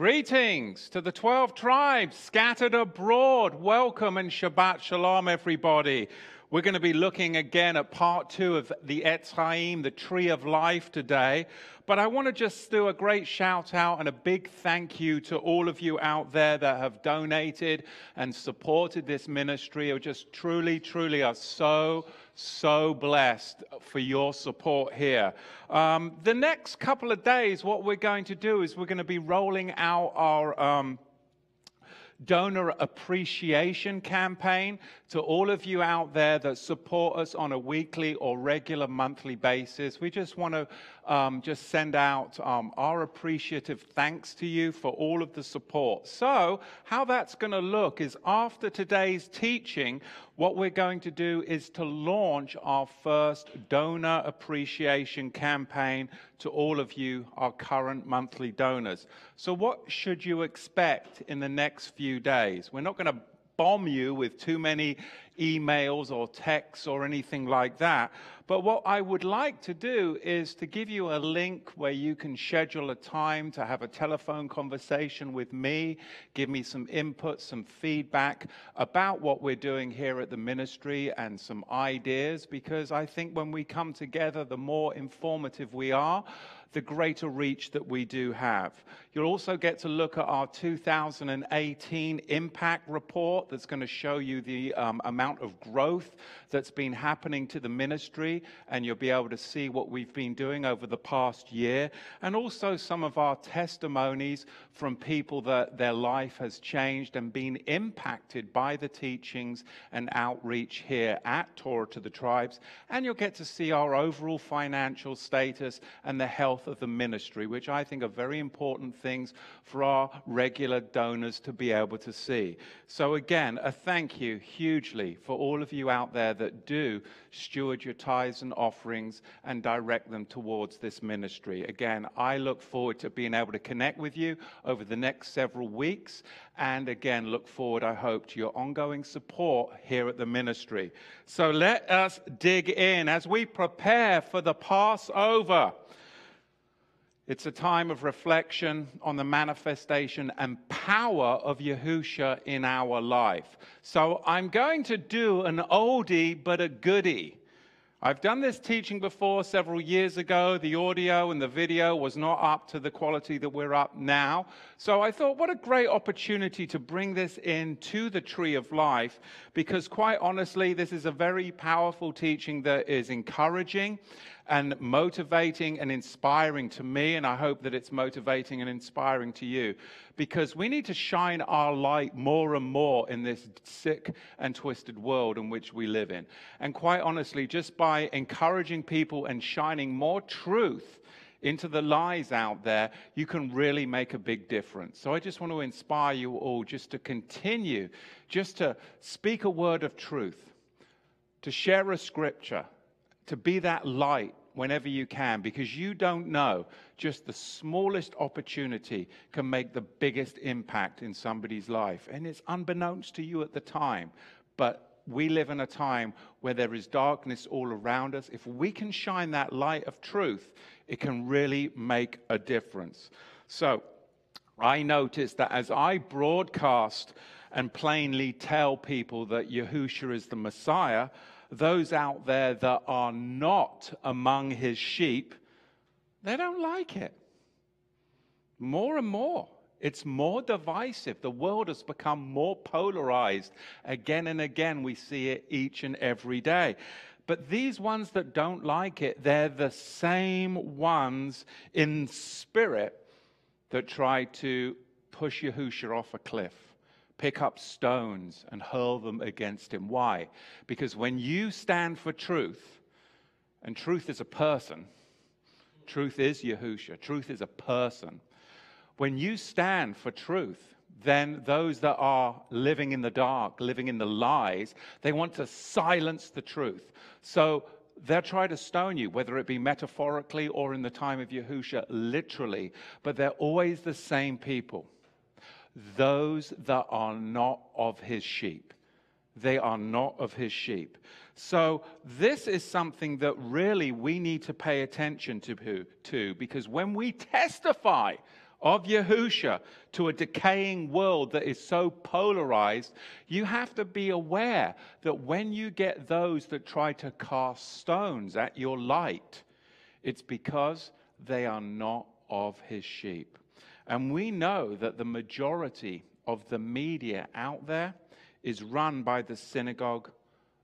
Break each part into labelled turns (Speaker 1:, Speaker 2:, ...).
Speaker 1: Greetings to the 12 tribes scattered abroad. Welcome and Shabbat Shalom, everybody. We're going to be looking again at part two of the Etz Chaim, the tree of life today. But I want to just do a great shout out and a big thank you to all of you out there that have donated and supported this ministry. We just truly, truly are so, so blessed for your support here. Um, the next couple of days, what we're going to do is we're going to be rolling out our. Um, donor appreciation campaign to all of you out there that support us on a weekly or regular monthly basis. We just want to um, just send out um, our appreciative thanks to you for all of the support. So, how that's going to look is after today's teaching, what we're going to do is to launch our first donor appreciation campaign to all of you, our current monthly donors. So, what should you expect in the next few days? We're not going to bomb you with too many emails or texts or anything like that. But what I would like to do is to give you a link where you can schedule a time to have a telephone conversation with me, give me some input, some feedback about what we're doing here at the ministry and some ideas, because I think when we come together, the more informative we are the greater reach that we do have. You'll also get to look at our 2018 impact report that's going to show you the um, amount of growth that's been happening to the ministry, and you'll be able to see what we've been doing over the past year, and also some of our testimonies from people that their life has changed and been impacted by the teachings and outreach here at Torah to the Tribes. And you'll get to see our overall financial status and the health health of the ministry, which I think are very important things for our regular donors to be able to see. So, again, a thank you hugely for all of you out there that do steward your tithes and offerings and direct them towards this ministry. Again, I look forward to being able to connect with you over the next several weeks. And again, look forward, I hope, to your ongoing support here at the ministry. So let us dig in as we prepare for the Passover. It's a time of reflection on the manifestation and power of Yahusha in our life. So I'm going to do an oldie but a goodie. I've done this teaching before several years ago. The audio and the video was not up to the quality that we're up now. So I thought, what a great opportunity to bring this into the tree of life, because quite honestly, this is a very powerful teaching that is encouraging and motivating and inspiring to me, and I hope that it's motivating and inspiring to you because we need to shine our light more and more in this sick and twisted world in which we live in. And quite honestly, just by encouraging people and shining more truth into the lies out there, you can really make a big difference. So I just want to inspire you all just to continue, just to speak a word of truth, to share a scripture, to be that light whenever you can because you don't know just the smallest opportunity can make the biggest impact in somebody's life. And it's unbeknownst to you at the time, but we live in a time where there is darkness all around us. If we can shine that light of truth, it can really make a difference. So I noticed that as I broadcast and plainly tell people that Yahusha is the Messiah, those out there that are not among his sheep, they don't like it. More and more. It's more divisive. The world has become more polarized. Again and again, we see it each and every day. But these ones that don't like it, they're the same ones in spirit that try to push Yahusha off a cliff pick up stones and hurl them against him. Why? Because when you stand for truth, and truth is a person, truth is Yahusha, truth is a person. When you stand for truth, then those that are living in the dark, living in the lies, they want to silence the truth. So they'll try to stone you, whether it be metaphorically or in the time of Yahusha, literally, but they're always the same people those that are not of his sheep. They are not of his sheep. So, this is something that really we need to pay attention to, to because when we testify of Yahusha to a decaying world that is so polarized, you have to be aware that when you get those that try to cast stones at your light, it's because they are not of his sheep. And we know that the majority of the media out there is run by the synagogue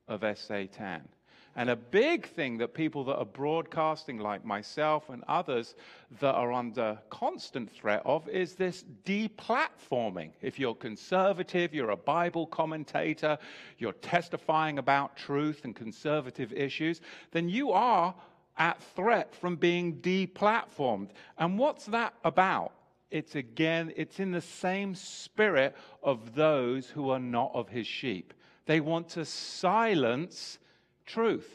Speaker 1: of Satan. And a big thing that people that are broadcasting, like myself and others, that are under constant threat of is this deplatforming. If you're conservative, you're a Bible commentator, you're testifying about truth and conservative issues, then you are at threat from being deplatformed. And what's that about? It's again, it's in the same spirit of those who are not of his sheep. They want to silence truth.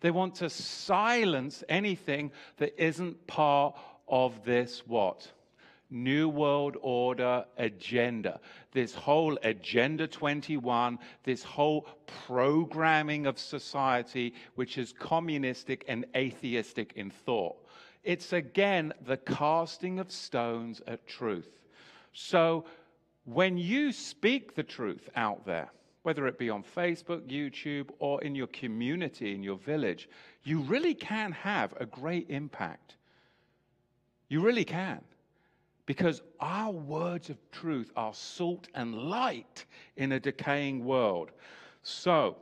Speaker 1: They want to silence anything that isn't part of this what? New World Order agenda. This whole Agenda 21, this whole programming of society, which is communistic and atheistic in thought. It's again the casting of stones at truth. So when you speak the truth out there, whether it be on Facebook, YouTube, or in your community, in your village, you really can have a great impact. You really can. Because our words of truth are salt and light in a decaying world. So,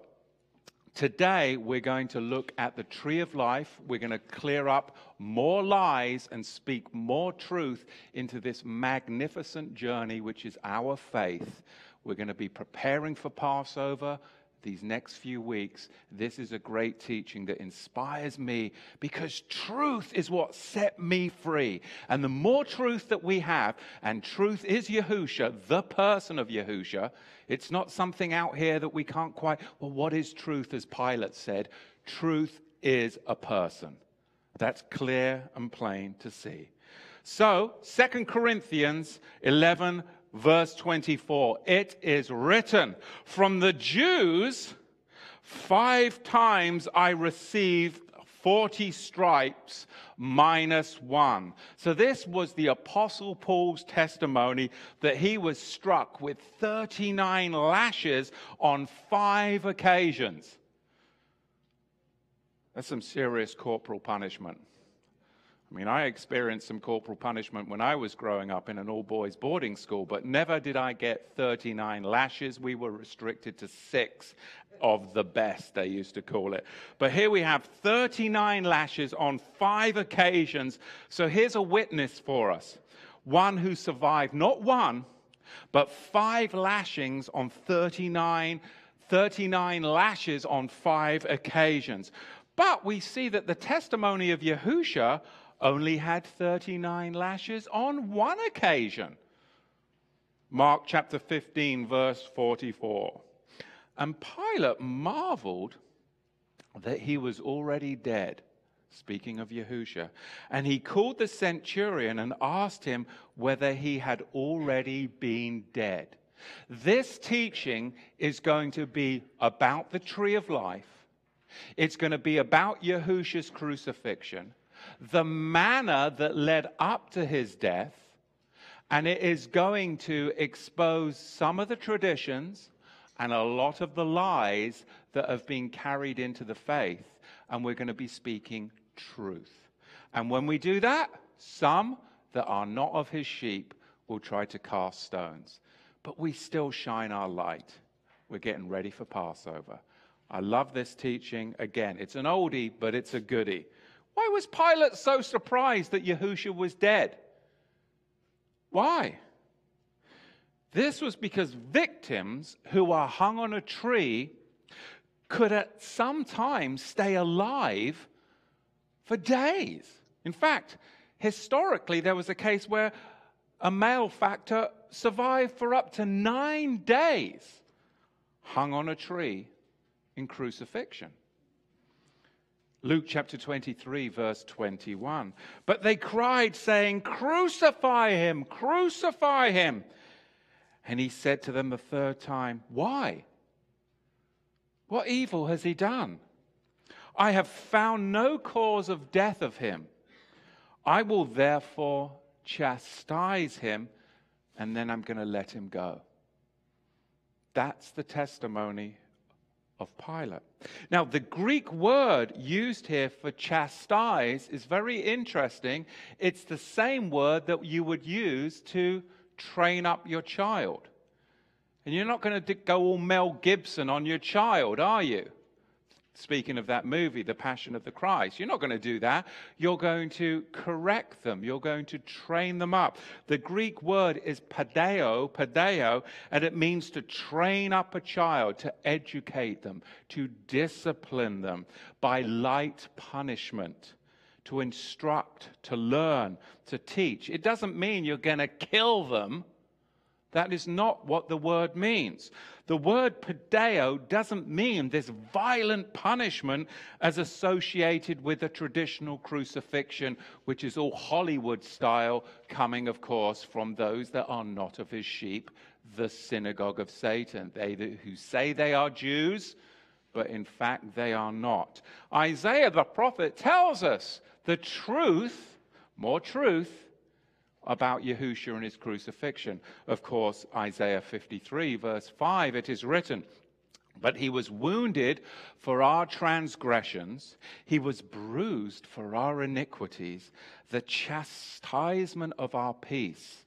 Speaker 1: today we're going to look at the tree of life. We're going to clear up more lies and speak more truth into this magnificent journey, which is our faith. We're going to be preparing for Passover these next few weeks. This is a great teaching that inspires me because truth is what set me free. And the more truth that we have, and truth is Yahusha, the person of Yahusha, it's not something out here that we can't quite. Well, what is truth, as Pilate said? Truth is a person. That's clear and plain to see. So, Second Corinthians 11, verse 24. It is written, From the Jews, five times I received 40 stripes minus one. So, this was the Apostle Paul's testimony that he was struck with 39 lashes on five occasions. That's some serious corporal punishment. I mean, I experienced some corporal punishment when I was growing up in an all boys boarding school, but never did I get 39 lashes. We were restricted to six of the best, they used to call it. But here we have 39 lashes on five occasions. So here's a witness for us one who survived not one, but five lashings on 39, 39 lashes on five occasions. But we see that the testimony of Yahusha only had 39 lashes on one occasion. Mark chapter 15, verse 44. And Pilate marveled that he was already dead, speaking of Yahusha. And he called the centurion and asked him whether he had already been dead. This teaching is going to be about the tree of life. It's going to be about Yahusha's crucifixion the manner that led up to his death, and it is going to expose some of the traditions and a lot of the lies that have been carried into the faith, and we're going to be speaking truth. And when we do that, some that are not of his sheep will try to cast stones. But we still shine our light. We're getting ready for Passover. I love this teaching. Again, it's an oldie, but it's a goodie. Why was Pilate so surprised that Yahusha was dead? Why? This was because victims who are hung on a tree could at some time stay alive for days. In fact, historically, there was a case where a malefactor survived for up to nine days hung on a tree in crucifixion. Luke chapter 23, verse 21. But they cried, saying, Crucify him, crucify him. And he said to them the third time, Why? What evil has he done? I have found no cause of death of him. I will therefore chastise him, and then I'm going to let him go. That's the testimony of Pilate. Now, the Greek word used here for chastise is very interesting. It's the same word that you would use to train up your child. And you're not going to go all Mel Gibson on your child, are you? Speaking of that movie, The Passion of the Christ, you're not going to do that. You're going to correct them. You're going to train them up. The Greek word is padeo, padeo, and it means to train up a child, to educate them, to discipline them by light punishment, to instruct, to learn, to teach. It doesn't mean you're going to kill them. That is not what the word means. The word padeo doesn't mean this violent punishment as associated with a traditional crucifixion, which is all Hollywood style, coming, of course, from those that are not of his sheep, the synagogue of Satan. They who say they are Jews, but in fact they are not. Isaiah the prophet tells us the truth, more truth, about Yahusha and his crucifixion. Of course, Isaiah 53, verse 5, it is written, But he was wounded for our transgressions, he was bruised for our iniquities. The chastisement of our peace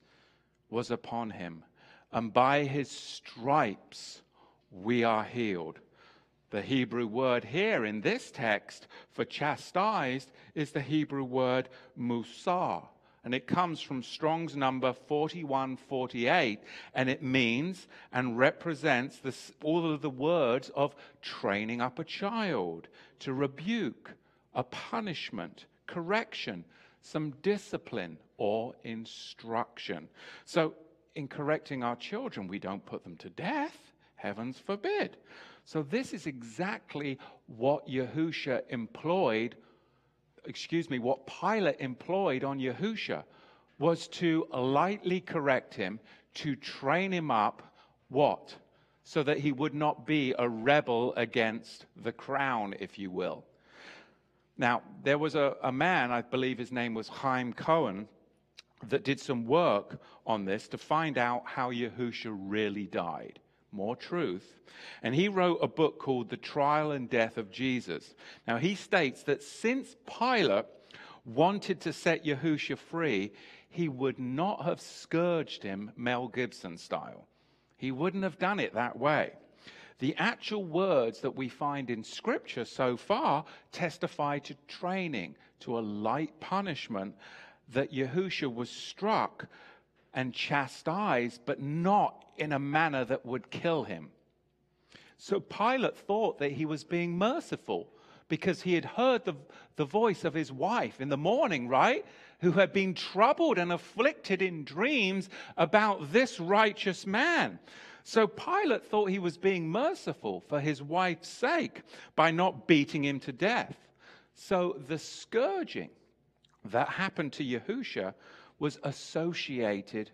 Speaker 1: was upon him, and by his stripes we are healed. The Hebrew word here in this text for chastised is the Hebrew word musar and it comes from Strong's number 4148, and it means and represents this, all of the words of training up a child, to rebuke, a punishment, correction, some discipline, or instruction. So, in correcting our children, we don't put them to death. Heavens forbid. So, this is exactly what Yahusha employed excuse me, what Pilate employed on Yahusha was to lightly correct him, to train him up, what? So that he would not be a rebel against the crown, if you will. Now, there was a, a man, I believe his name was Haim Cohn, that did some work on this to find out how Yahusha really died more truth. And he wrote a book called The Trial and Death of Jesus. Now, he states that since Pilate wanted to set Yahusha free, he would not have scourged him Mel Gibson style. He wouldn't have done it that way. The actual words that we find in Scripture so far testify to training, to a light punishment, that Yahusha was struck and chastised, but not in a manner that would kill him. So Pilate thought that he was being merciful because he had heard the, the voice of his wife in the morning, right? Who had been troubled and afflicted in dreams about this righteous man. So Pilate thought he was being merciful for his wife's sake by not beating him to death. So the scourging that happened to Yahusha was associated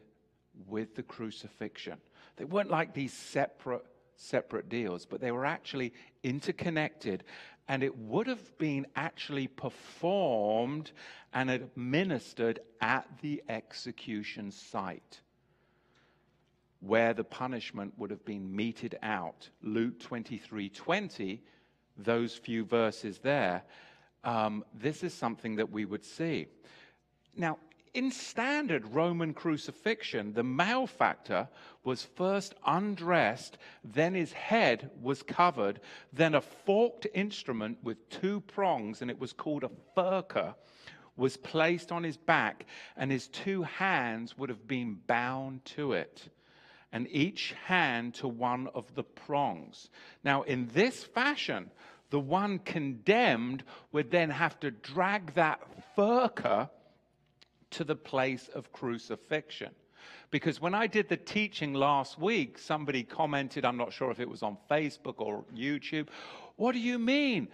Speaker 1: with the crucifixion. They weren't like these separate separate deals, but they were actually interconnected and it would have been actually performed and administered at the execution site where the punishment would have been meted out. Luke 23 20, those few verses there, um, this is something that we would see. Now, in standard Roman crucifixion, the malefactor was first undressed, then his head was covered, then a forked instrument with two prongs, and it was called a furca, was placed on his back, and his two hands would have been bound to it, and each hand to one of the prongs. Now, in this fashion, the one condemned would then have to drag that furca to the place of crucifixion. Because when I did the teaching last week, somebody commented, I'm not sure if it was on Facebook or YouTube, what do you mean?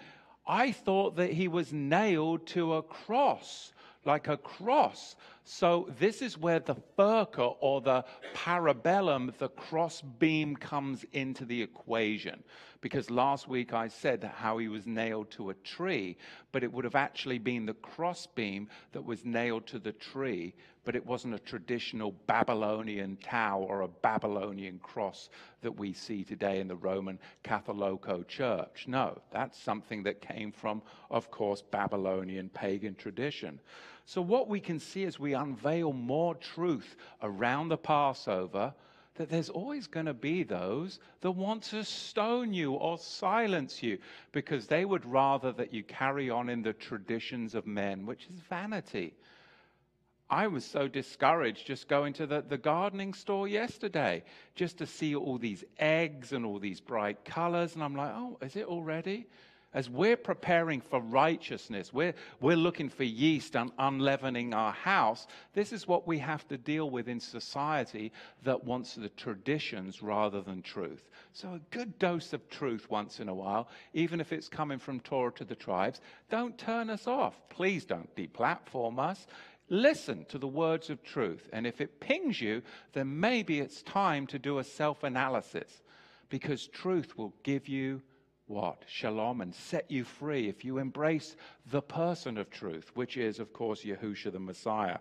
Speaker 1: I thought that he was nailed to a cross, like a cross. So, this is where the furca or the parabellum, the cross beam, comes into the equation. Because last week I said how he was nailed to a tree, but it would have actually been the cross beam that was nailed to the tree, but it wasn't a traditional Babylonian tau or a Babylonian cross that we see today in the Roman Catholico Church. No, that's something that came from, of course, Babylonian pagan tradition. So, what we can see as we unveil more truth around the Passover, that there's always going to be those that want to stone you or silence you because they would rather that you carry on in the traditions of men, which is vanity. I was so discouraged just going to the, the gardening store yesterday just to see all these eggs and all these bright colors. And I'm like, oh, is it already? As we're preparing for righteousness, we're, we're looking for yeast and unleavening our house. This is what we have to deal with in society that wants the traditions rather than truth. So, a good dose of truth once in a while, even if it's coming from Torah to the tribes, don't turn us off. Please don't deplatform us. Listen to the words of truth. And if it pings you, then maybe it's time to do a self analysis because truth will give you what? Shalom and set you free if you embrace the person of truth, which is, of course, Yahusha the Messiah.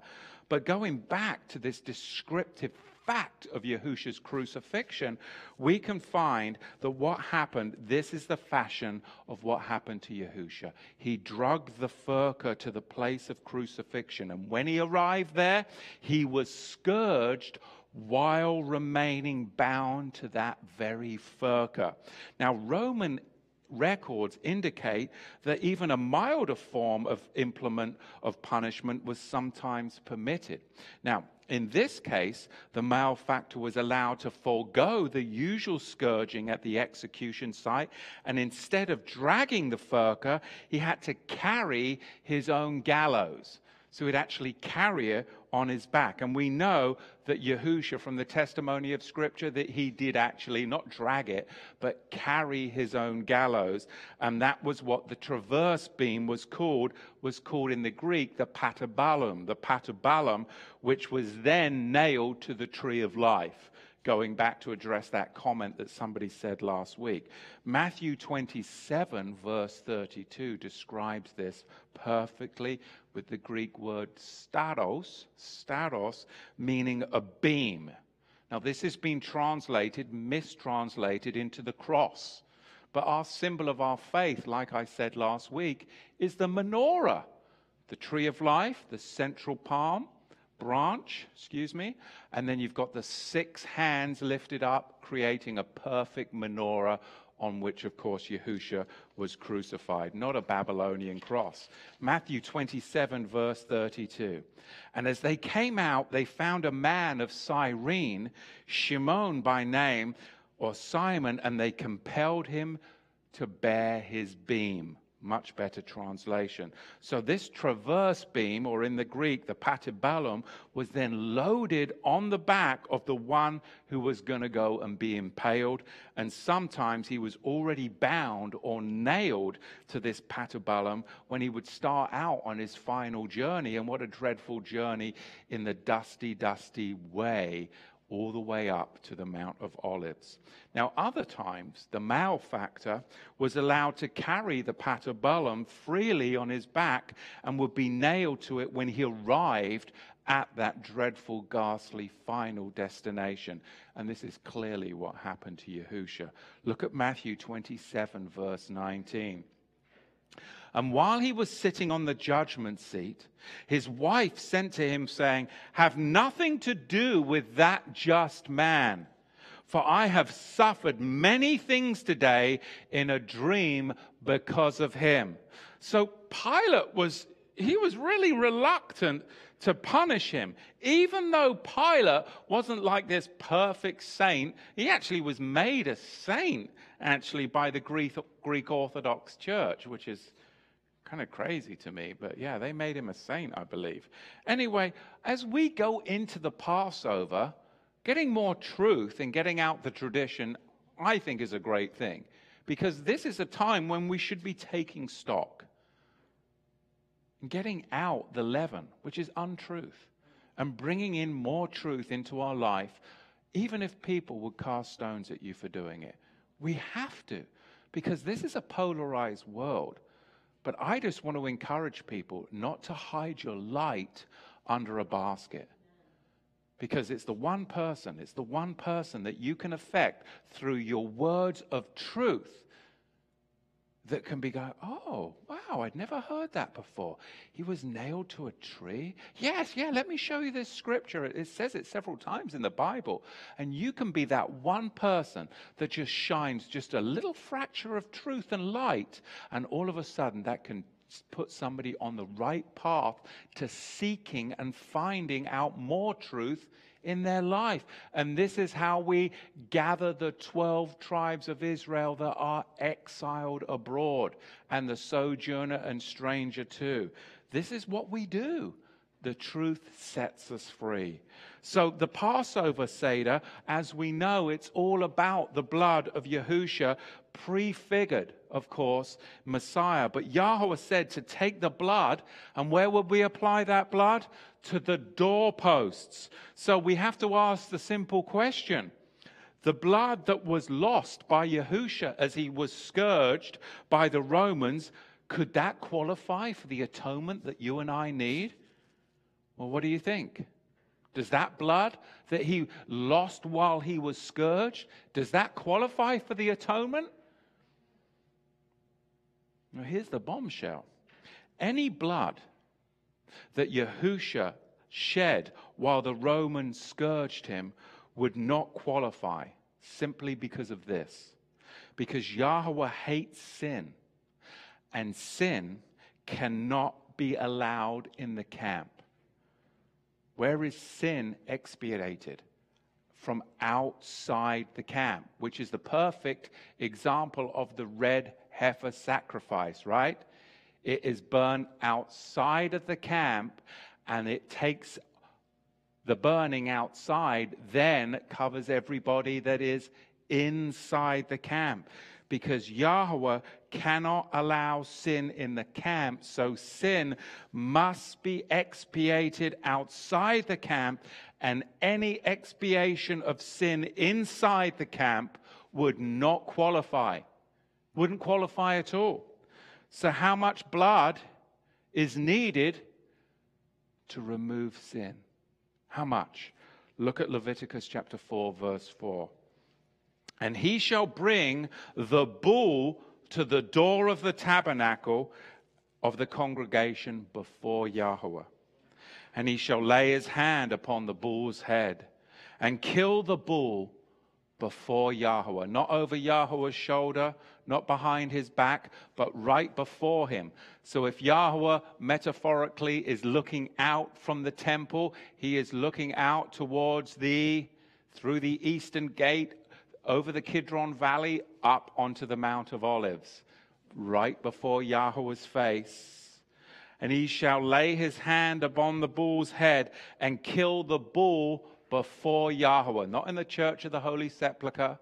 Speaker 1: But going back to this descriptive fact of Yahusha's crucifixion, we can find that what happened, this is the fashion of what happened to Yahusha. He drugged the furca to the place of crucifixion, and when he arrived there, he was scourged while remaining bound to that very furca. Now, Roman records indicate that even a milder form of implement of punishment was sometimes permitted. Now, in this case, the malefactor was allowed to forego the usual scourging at the execution site, and instead of dragging the furca, he had to carry his own gallows. So he'd actually carry it on his back. And we know that Yahusha, from the testimony of Scripture, that he did actually not drag it, but carry his own gallows. And that was what the traverse beam was called, was called in the Greek the patibulum, the patibulum, which was then nailed to the tree of life going back to address that comment that somebody said last week. Matthew 27, verse 32, describes this perfectly with the Greek word staros, staros, meaning a beam. Now, this has been translated, mistranslated into the cross. But our symbol of our faith, like I said last week, is the menorah, the tree of life, the central palm branch, excuse me, and then you've got the six hands lifted up, creating a perfect menorah on which, of course, Yahusha was crucified, not a Babylonian cross. Matthew 27, verse 32. And as they came out, they found a man of Cyrene, Shimon by name, or Simon, and they compelled him to bear his beam. Much better translation. So, this traverse beam, or in the Greek, the patibulum, was then loaded on the back of the one who was going to go and be impaled. And sometimes he was already bound or nailed to this patibulum when he would start out on his final journey. And what a dreadful journey in the dusty, dusty way all the way up to the Mount of Olives. Now, other times, the malefactor was allowed to carry the patibulum freely on his back and would be nailed to it when he arrived at that dreadful, ghastly final destination. And this is clearly what happened to Yahusha. Look at Matthew 27, verse 19. And while he was sitting on the judgment seat, his wife sent to him, saying, Have nothing to do with that just man, for I have suffered many things today in a dream because of him. So Pilate was, he was really reluctant to punish him. Even though Pilate wasn't like this perfect saint, he actually was made a saint, actually, by the Greek, Greek Orthodox Church, which is kind of crazy to me, but yeah, they made him a saint, I believe. Anyway, as we go into the Passover, getting more truth and getting out the tradition, I think, is a great thing because this is a time when we should be taking stock and getting out the leaven, which is untruth. and bringing in more truth into our life, even if people would cast stones at you for doing it. We have to, because this is a polarized world. But I just want to encourage people not to hide your light under a basket. Because it's the one person, it's the one person that you can affect through your words of truth that can be going, oh, wow, I'd never heard that before. He was nailed to a tree. Yes, yeah, let me show you this scripture. It says it several times in the Bible. And you can be that one person that just shines just a little fracture of truth and light. And all of a sudden, that can put somebody on the right path to seeking and finding out more truth in their life. And this is how we gather the 12 tribes of Israel that are exiled abroad, and the sojourner and stranger too. This is what we do. The truth sets us free. So, the Passover Seder, as we know, it's all about the blood of Yahusha, prefigured, of course, Messiah. But Yahweh said to take the blood, and where would we apply that blood? To the doorposts. So, we have to ask the simple question the blood that was lost by Yahusha as he was scourged by the Romans, could that qualify for the atonement that you and I need? Well, what do you think? Does that blood that he lost while he was scourged, does that qualify for the atonement? Now, here's the bombshell. Any blood that Yahusha shed while the Romans scourged him would not qualify simply because of this. Because Yahweh hates sin, and sin cannot be allowed in the camp. Where is sin expiated? From outside the camp, which is the perfect example of the red heifer sacrifice, right? It is burned outside of the camp and it takes the burning outside, then covers everybody that is inside the camp because Yahweh cannot allow sin in the camp. So sin must be expiated outside the camp, and any expiation of sin inside the camp would not qualify, wouldn't qualify at all. So, how much blood is needed to remove sin? How much? Look at Leviticus chapter 4, verse 4. And he shall bring the bull to the door of the tabernacle of the congregation before Yahweh. And he shall lay his hand upon the bull's head and kill the bull before Yahweh, not over Yahweh's shoulder, not behind his back, but right before him. So if Yahweh metaphorically is looking out from the temple, he is looking out towards the through the eastern gate over the Kidron Valley up onto the Mount of Olives, right before Yahweh's face. And he shall lay his hand upon the bull's head and kill the bull before Yahweh, not in the church of the Holy Sepulchre,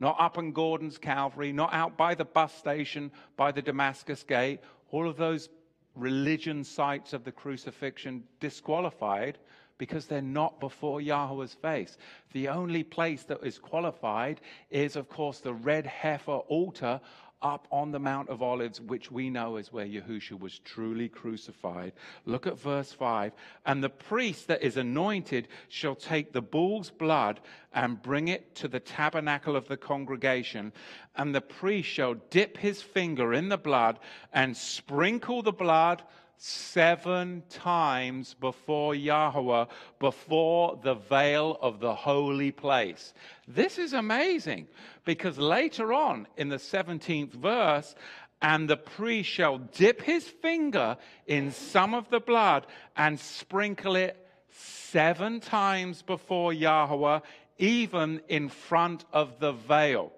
Speaker 1: not up in Gordon's Calvary, not out by the bus station, by the Damascus Gate, all of those religion sites of the crucifixion disqualified because they're not before Yahweh's face. The only place that is qualified is, of course, the red heifer altar up on the Mount of Olives, which we know is where Yahushua was truly crucified. Look at verse 5. And the priest that is anointed shall take the bull's blood and bring it to the tabernacle of the congregation. And the priest shall dip his finger in the blood and sprinkle the blood seven times before Yahweh, before the veil of the holy place. This is amazing because later on in the 17th verse, and the priest shall dip his finger in some of the blood and sprinkle it seven times before Yahweh, even in front of the veil.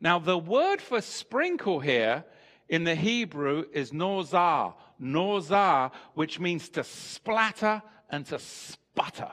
Speaker 1: Now, the word for sprinkle here in the Hebrew is nozah, nozah, which means to splatter and to sputter.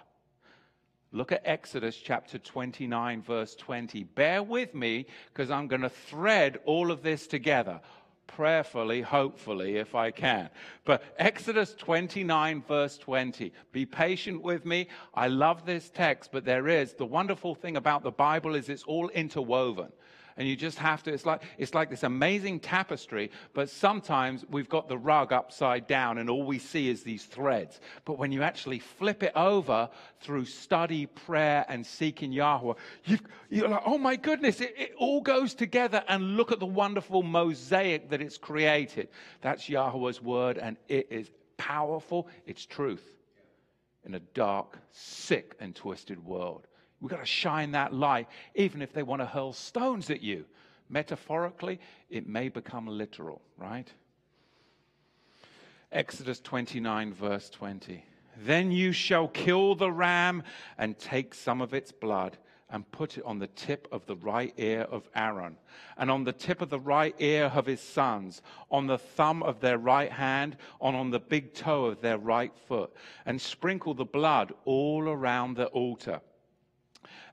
Speaker 1: Look at Exodus chapter 29, verse 20. Bear with me because I'm going to thread all of this together. prayerfully, hopefully, if I can. But Exodus 29, verse 20. Be patient with me. I love this text, but there is the wonderful thing about the Bible is it's all interwoven and you just have to it's like it's like this amazing tapestry but sometimes we've got the rug upside down and all we see is these threads. But when you actually flip it over through study prayer and seeking yahweh you are like oh my goodness it, it all goes together and look at the wonderful mosaic that it's created. That's yahweh's word and it is powerful. It's truth in a dark sick and twisted world We've got to shine that light, even if they want to hurl stones at you. Metaphorically, it may become literal, right? Exodus 29, verse 20. Then you shall kill the ram and take some of its blood and put it on the tip of the right ear of Aaron, and on the tip of the right ear of his sons, on the thumb of their right hand, and on the big toe of their right foot, and sprinkle the blood all around the altar.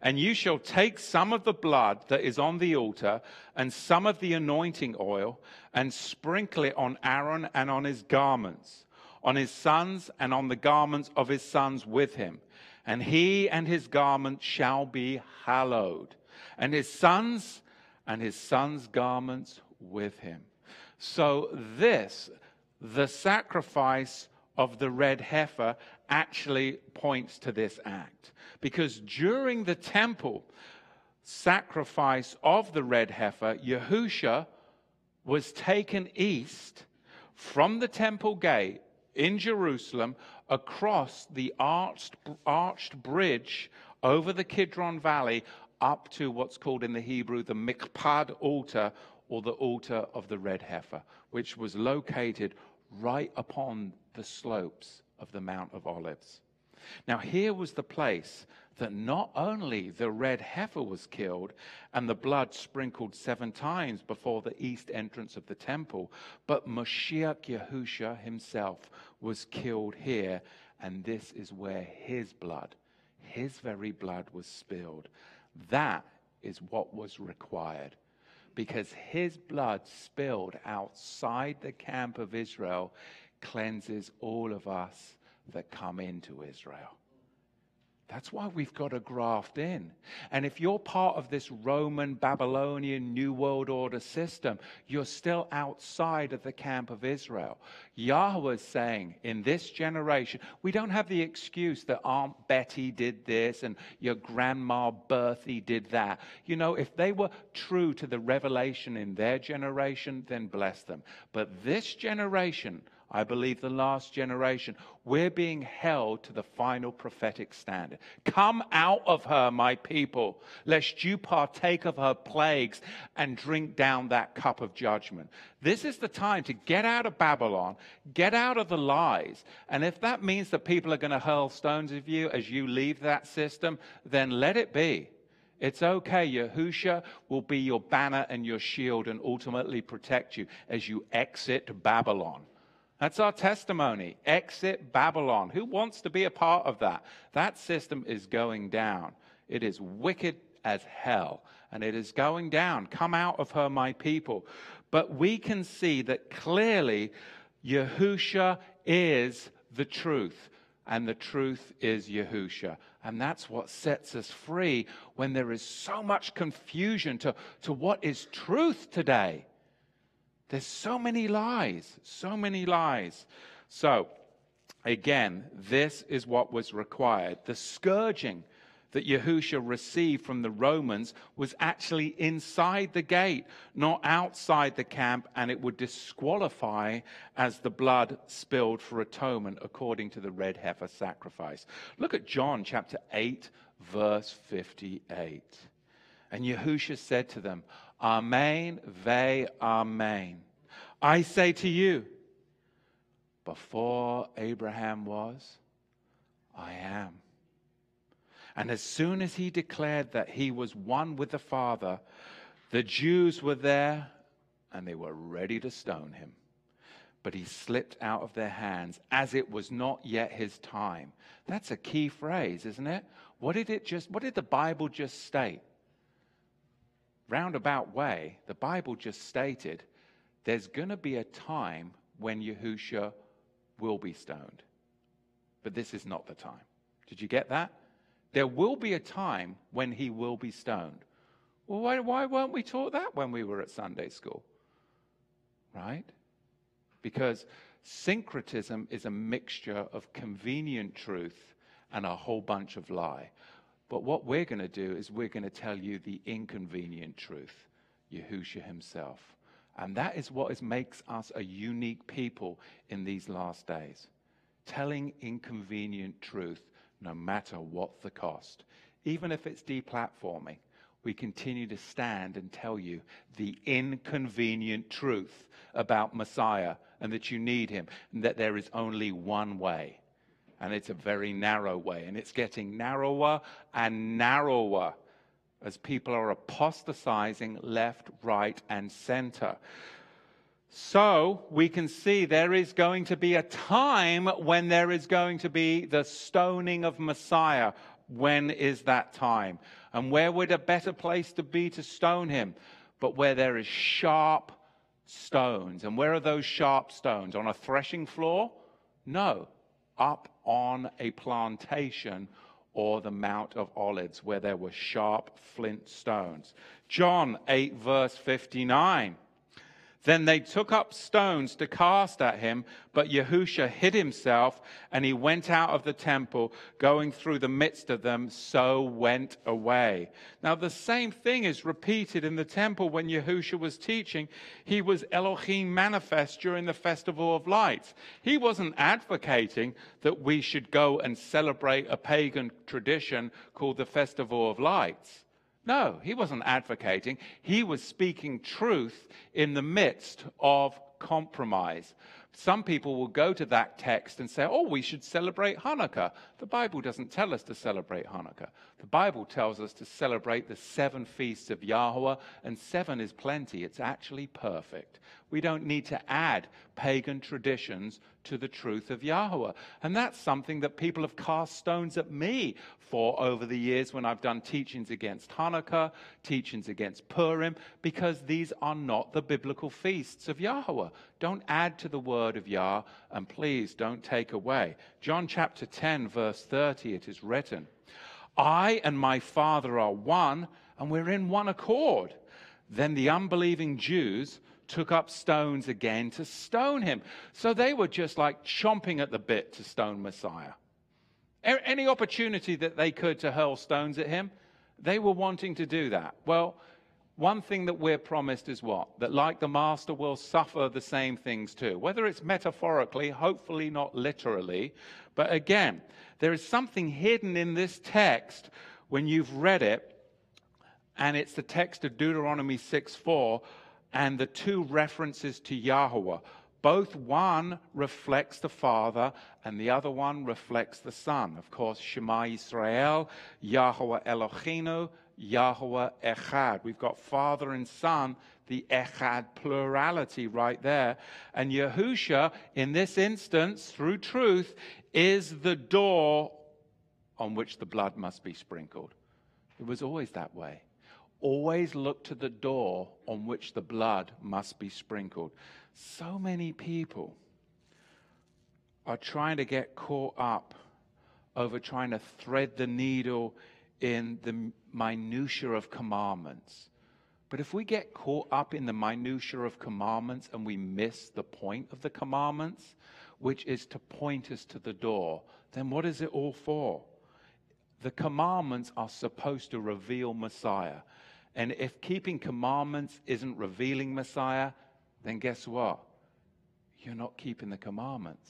Speaker 1: And you shall take some of the blood that is on the altar and some of the anointing oil and sprinkle it on Aaron and on his garments, on his sons and on the garments of his sons with him. And he and his garments shall be hallowed, and his sons and his sons' garments with him. So, this, the sacrifice of the red heifer, actually points to this act. Because during the temple sacrifice of the red heifer, Yahusha was taken east from the temple gate in Jerusalem across the arched, arched bridge over the Kidron Valley up to what's called in the Hebrew the Mikpad altar or the altar of the red heifer, which was located right upon the slopes of the Mount of Olives. Now, here was the place that not only the red heifer was killed and the blood sprinkled seven times before the east entrance of the temple, but Moshiach Yahusha himself was killed here, and this is where his blood, his very blood, was spilled. That is what was required. Because his blood spilled outside the camp of Israel cleanses all of us that come into Israel. That's why we've got to graft in. And if you're part of this Roman, Babylonian, New World Order system, you're still outside of the camp of Israel. Yahweh is saying, in this generation, we don't have the excuse that Aunt Betty did this and your grandma Berthy did that. You know, if they were true to the revelation in their generation, then bless them. But this generation, I believe the last generation, we're being held to the final prophetic standard. Come out of her, my people, lest you partake of her plagues and drink down that cup of judgment. This is the time to get out of Babylon, get out of the lies. And if that means that people are going to hurl stones at you as you leave that system, then let it be. It's okay. Yahusha will be your banner and your shield and ultimately protect you as you exit Babylon. That's our testimony. Exit Babylon. Who wants to be a part of that? That system is going down. It is wicked as hell, and it is going down. Come out of her, my people. But we can see that clearly Yahusha is the truth, and the truth is Yahusha. And that's what sets us free when there is so much confusion to, to what is truth today. There's so many lies, so many lies. So, again, this is what was required. The scourging that Yahusha received from the Romans was actually inside the gate, not outside the camp, and it would disqualify as the blood spilled for atonement according to the red heifer sacrifice. Look at John chapter 8, verse 58. And Yahusha said to them, Amen, ve Amen. I say to you, before Abraham was, I am. And as soon as he declared that he was one with the Father, the Jews were there and they were ready to stone him. But he slipped out of their hands as it was not yet his time. That's a key phrase, isn't it? What did it just what did the Bible just state? Roundabout way, the Bible just stated there's going to be a time when Yahusha will be stoned. But this is not the time. Did you get that? There will be a time when he will be stoned. Well, why, why weren't we taught that when we were at Sunday school? Right? Because syncretism is a mixture of convenient truth and a whole bunch of lie. But what we're going to do is we're going to tell you the inconvenient truth, Yahusha himself. And that is what is, makes us a unique people in these last days. Telling inconvenient truth no matter what the cost. Even if it's deplatforming, we continue to stand and tell you the inconvenient truth about Messiah and that you need him and that there is only one way. And it's a very narrow way. And it's getting narrower and narrower as people are apostatizing left, right, and center. So we can see there is going to be a time when there is going to be the stoning of Messiah. When is that time? And where would a better place to be to stone him? But where there is sharp stones. And where are those sharp stones? On a threshing floor? No, up on a plantation or the Mount of Olives, where there were sharp flint stones. John 8, verse 59. Then they took up stones to cast at him, but Yahusha hid himself, and he went out of the temple, going through the midst of them, so went away. Now, the same thing is repeated in the temple when Yahusha was teaching. He was Elohim manifest during the Festival of Lights. He wasn't advocating that we should go and celebrate a pagan tradition called the Festival of Lights. No, he wasn't advocating. He was speaking truth in the midst of compromise. Some people will go to that text and say, oh, we should celebrate Hanukkah. The Bible doesn't tell us to celebrate Hanukkah. The Bible tells us to celebrate the seven feasts of Yahweh, and seven is plenty. It's actually perfect. We don't need to add pagan traditions to the truth of Yahweh. And that's something that people have cast stones at me for over the years when I've done teachings against Hanukkah, teachings against Purim, because these are not the biblical feasts of Yahweh. Don't add to the word of Yah, and please don't take away. John chapter 10, verse 30, it is written, I and my Father are one, and we're in one accord. Then the unbelieving Jews took up stones again to stone him. So they were just like chomping at the bit to stone Messiah. Any opportunity that they could to hurl stones at him, they were wanting to do that. Well, one thing that we're promised is what? That like the master will suffer the same things too. Whether it's metaphorically, hopefully not literally. But again, there is something hidden in this text when you've read it, and it's the text of Deuteronomy 6 4 and the two references to Yahweh. Both one reflects the Father and the other one reflects the Son. Of course, Shema Israel, Yahweh Eloheinu, Yahweh Echad. We've got Father and Son, the Echad plurality right there. And Yahusha, in this instance, through truth, is the door on which the blood must be sprinkled. It was always that way always look to the door on which the blood must be sprinkled. So many people are trying to get caught up over trying to thread the needle in the minutiae of commandments. But if we get caught up in the minutiae of commandments and we miss the point of the commandments, which is to point us to the door, then what is it all for? The commandments are supposed to reveal Messiah. And if keeping commandments isn't revealing Messiah, then guess what? You're not keeping the commandments.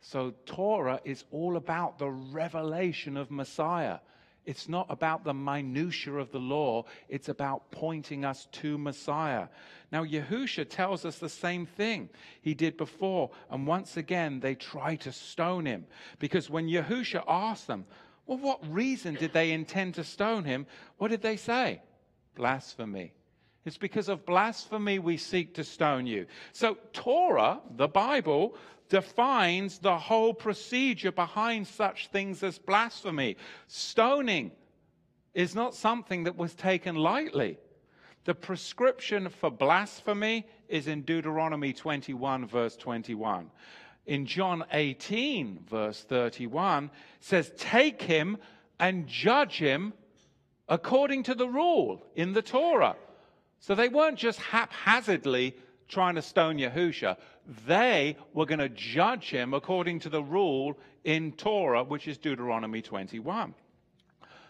Speaker 1: So, Torah is all about the revelation of Messiah. It's not about the minutiae of the law, it's about pointing us to Messiah. Now, Yahusha tells us the same thing he did before. And once again, they try to stone him. Because when Yahusha asked them, well, what reason did they intend to stone him? What did they say? blasphemy. It's because of blasphemy we seek to stone you. So, Torah, the Bible, defines the whole procedure behind such things as blasphemy. Stoning is not something that was taken lightly. The prescription for blasphemy is in Deuteronomy 21, verse 21. In John 18, verse 31, says, Take him and judge him according to the rule in the Torah. So they weren't just haphazardly trying to stone Yahusha. They were going to judge him according to the rule in Torah, which is Deuteronomy 21.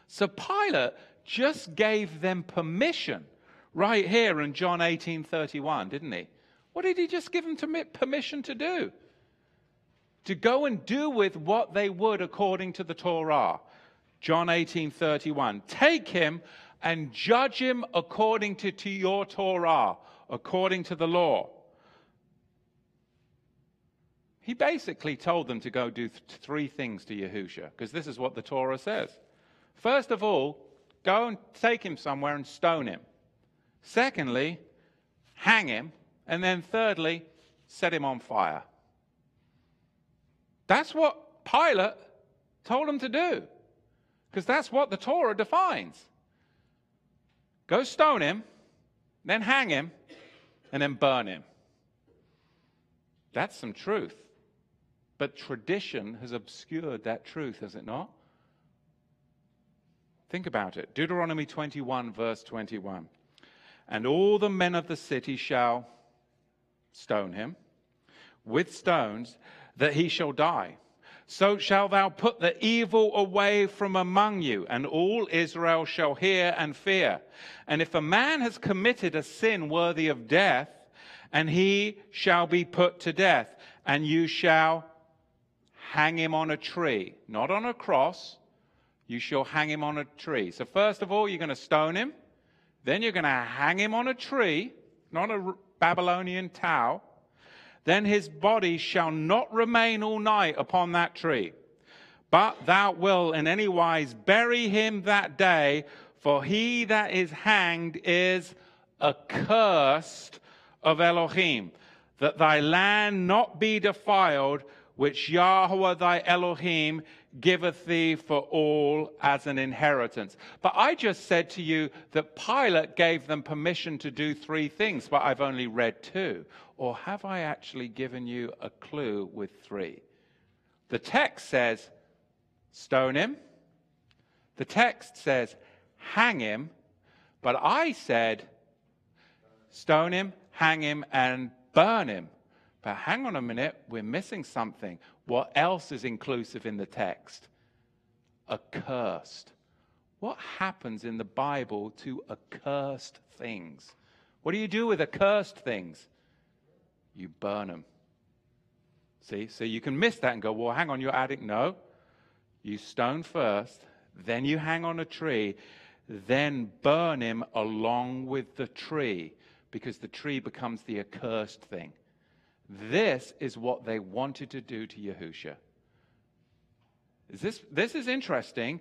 Speaker 1: So Pilate just gave them permission right here in John 18:31, didn't he? What did he just give them to permission to do? To go and do with what they would according to the Torah. John 18:31. Take him and judge him according to, to your Torah, according to the law. He basically told them to go do th- three things to Yahusha, because this is what the Torah says. First of all, go and take him somewhere and stone him. Secondly, hang him. And then thirdly, set him on fire. That's what Pilate told him to do, because that's what the Torah defines. Go stone him, then hang him, and then burn him. That's some truth. But tradition has obscured that truth, has it not? Think about it. Deuteronomy 21, verse 21. And all the men of the city shall stone him with stones, that he shall die. So shalt thou put the evil away from among you, and all Israel shall hear and fear. And if a man has committed a sin worthy of death, and he shall be put to death, and you shall hang him on a tree, not on a cross, you shall hang him on a tree. So, first of all, you're going to stone him, then you're going to hang him on a tree, not a Babylonian tower. Then his body shall not remain all night upon that tree, but thou wilt in any wise bury him that day, for he that is hanged is accursed of Elohim, that thy land not be defiled, which Yahweh thy Elohim giveth thee for all as an inheritance. But I just said to you that Pilate gave them permission to do three things, but I've only read two. Or have I actually given you a clue with three? The text says, stone him. The text says, hang him. But I said, stone him, hang him, and burn him. But hang on a minute, we're missing something. What else is inclusive in the text? Accursed. What happens in the Bible to accursed things? What do you do with accursed things? You burn them. See, so you can miss that and go, well, hang on, you're adding. No. You stone first, then you hang on a tree, then burn him along with the tree because the tree becomes the accursed thing. This is what they wanted to do to Yahusha. Is this, this is interesting.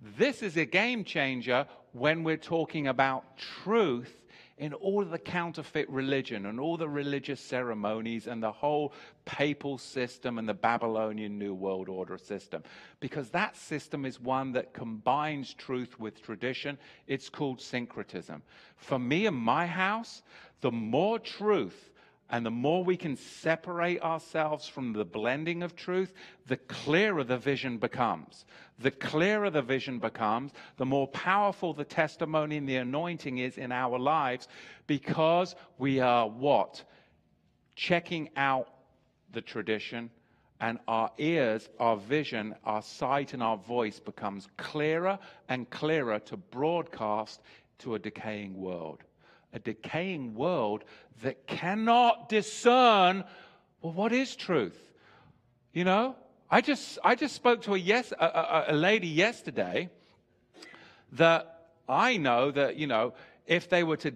Speaker 1: This is a game changer when we're talking about truth in all the counterfeit religion and all the religious ceremonies and the whole papal system and the Babylonian New World Order system. Because that system is one that combines truth with tradition. It's called syncretism. For me and my house, the more truth and the more we can separate ourselves from the blending of truth, the clearer the vision becomes. The clearer the vision becomes, the more powerful the testimony and the anointing is in our lives because we are what? Checking out the tradition, and our ears, our vision, our sight, and our voice becomes clearer and clearer to broadcast to a decaying world a decaying world that cannot discern well, what is truth? You know, I just, I just spoke to a, yes, a, a, a lady yesterday that I know that, you know, if they were to,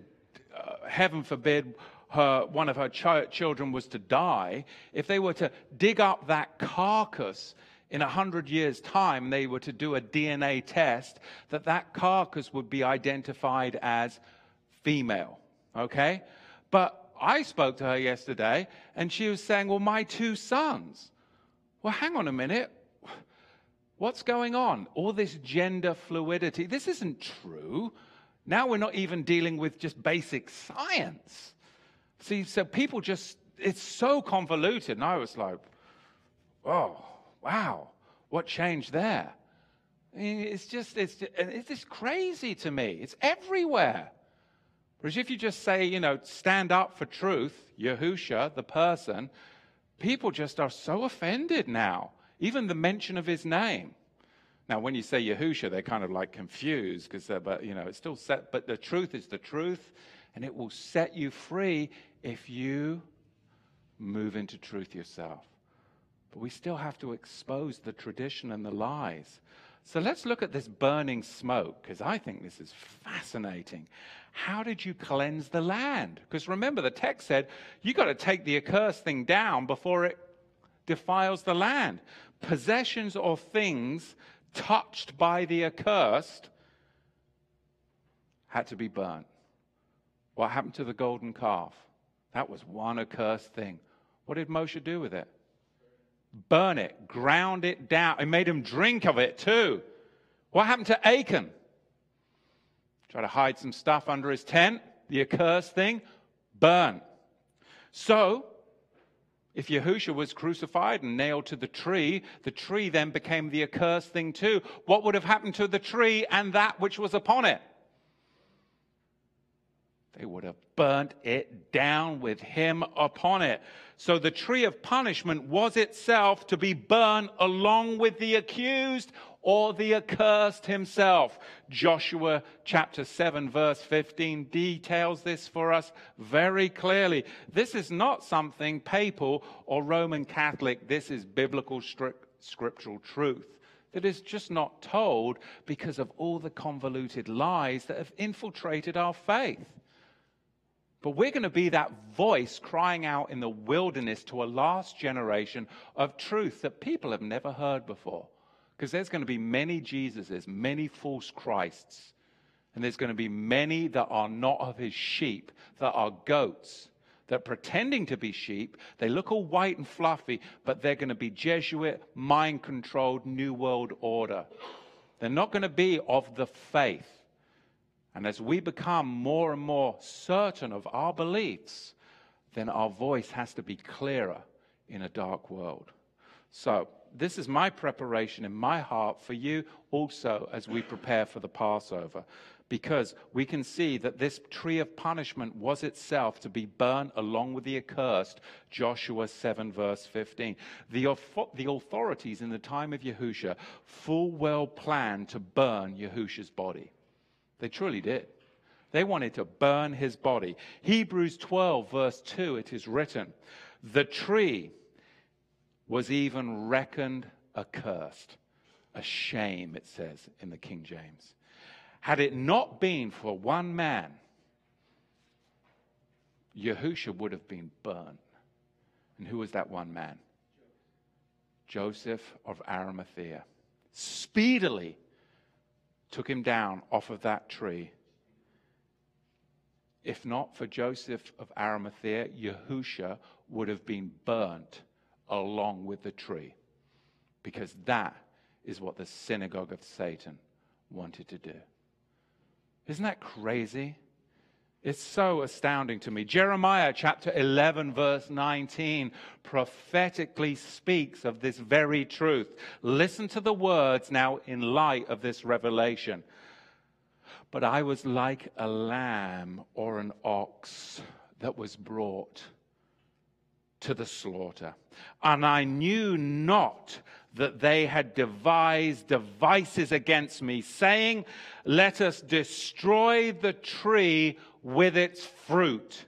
Speaker 1: uh, heaven forbid, her, one of her ch- children was to die, if they were to dig up that carcass in a hundred years' time, they were to do a DNA test, that that carcass would be identified as female, okay? But I spoke to her yesterday and she was saying, Well, my two sons. Well, hang on a minute. What's going on? All this gender fluidity. This isn't true. Now we're not even dealing with just basic science. See, so people just, it's so convoluted. And I was like, oh, wow, what changed there? It's just, it's, just, it's just crazy to me. It's everywhere. Whereas if you just say, you know, stand up for truth, Yahusha, the person, people just are so offended now. Even the mention of his name. Now, when you say Yahusha, they're kind of like confused because, but you know, it's still set. But the truth is the truth, and it will set you free if you move into truth yourself. But we still have to expose the tradition and the lies. So let's look at this burning smoke, because I think this is fascinating. How did you cleanse the land? Because remember, the text said you got to take the accursed thing down before it defiles the land. Possessions or things touched by the accursed had to be burnt. What happened to the golden calf? That was one accursed thing. What did Moshe do with it? Burn it, ground it down. It made him drink of it too. What happened to Achan? Try to hide some stuff under his tent, the accursed thing, burn. So, if Yahusha was crucified and nailed to the tree, the tree then became the accursed thing too. What would have happened to the tree and that which was upon it? They would have burnt it down with him upon it. So the tree of punishment was itself to be burned along with the accused or the accursed himself. Joshua chapter 7, verse 15 details this for us very clearly. This is not something papal or Roman Catholic, this is biblical strict, scriptural truth that is just not told because of all the convoluted lies that have infiltrated our faith. But we're going to be that voice crying out in the wilderness to a last generation of truth that people have never heard before. Because there's going to be many Jesuses, many false Christs, and there's going to be many that are not of his sheep, that are goats, that pretending to be sheep, they look all white and fluffy, but they're going to be Jesuit, mind controlled, New World Order. They're not going to be of the faith. And as we become more and more certain of our beliefs, then our voice has to be clearer in a dark world. So, this is my preparation in my heart for you also as we prepare for the Passover. Because we can see that this tree of punishment was itself to be burned along with the accursed, Joshua 7, verse 15. The, the authorities in the time of Yahusha full well planned to burn Yahusha's body. They truly did. They wanted to burn his body. Hebrews 12, verse 2, it is written, The tree was even reckoned accursed. A shame, it says in the King James. Had it not been for one man, Yahusha would have been burned. And who was that one man? Joseph of Arimathea. Speedily took him down off of that tree. If not for Joseph of Arimathea, Yahusha would have been burnt along with the tree. Because that is what the synagogue of Satan wanted to do. Isn't that crazy? It's so astounding to me. Jeremiah chapter 11, verse 19, prophetically speaks of this very truth. Listen to the words now in light of this revelation. But I was like a lamb or an ox that was brought to the slaughter. And I knew not that they had devised devices against me, saying, Let us destroy the tree with its fruit.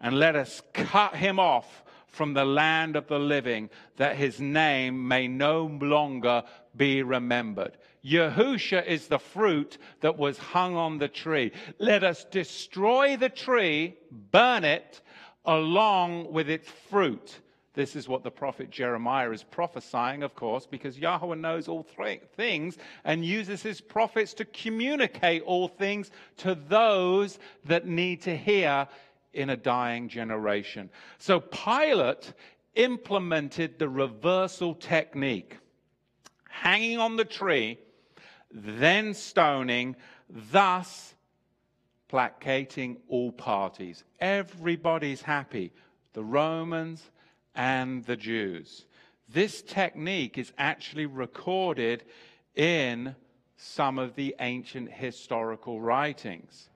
Speaker 1: And let us cut him off from the land of the living, that his name may no longer be remembered. Yahusha is the fruit that was hung on the tree. Let us destroy the tree, burn it, along with its fruit. This is what the prophet Jeremiah is prophesying, of course, because Yahweh knows all th- things and uses his prophets to communicate all things to those that need to hear in a dying generation. So Pilate implemented the reversal technique hanging on the tree, then stoning, thus placating all parties. Everybody's happy, the Romans and the Jews. This technique is actually recorded in some of the ancient historical writings.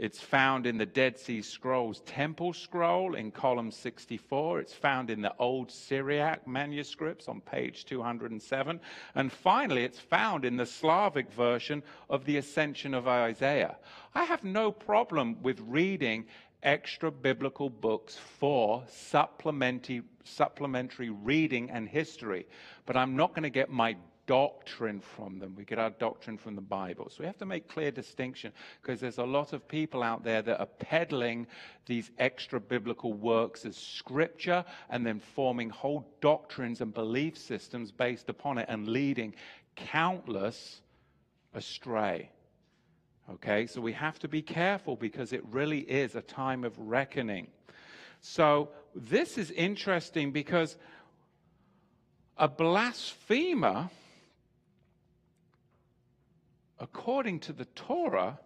Speaker 1: It's found in the Dead Sea Scrolls Temple Scroll in column 64. It's found in the Old Syriac manuscripts on page 207. And finally, it's found in the Slavic version of the Ascension of Isaiah. I have no problem with reading extra biblical books for supplementary, supplementary reading and history, but I'm not going to get my doctrine from them. We get our doctrine from the Bible. So we have to make clear distinction because there's a lot of people out there that are peddling these extra biblical works as scripture and then forming whole doctrines and belief systems based upon it and leading countless astray. Okay, so we have to be careful because it really is a time of reckoning. So this is interesting because a blasphemer according to the Torah,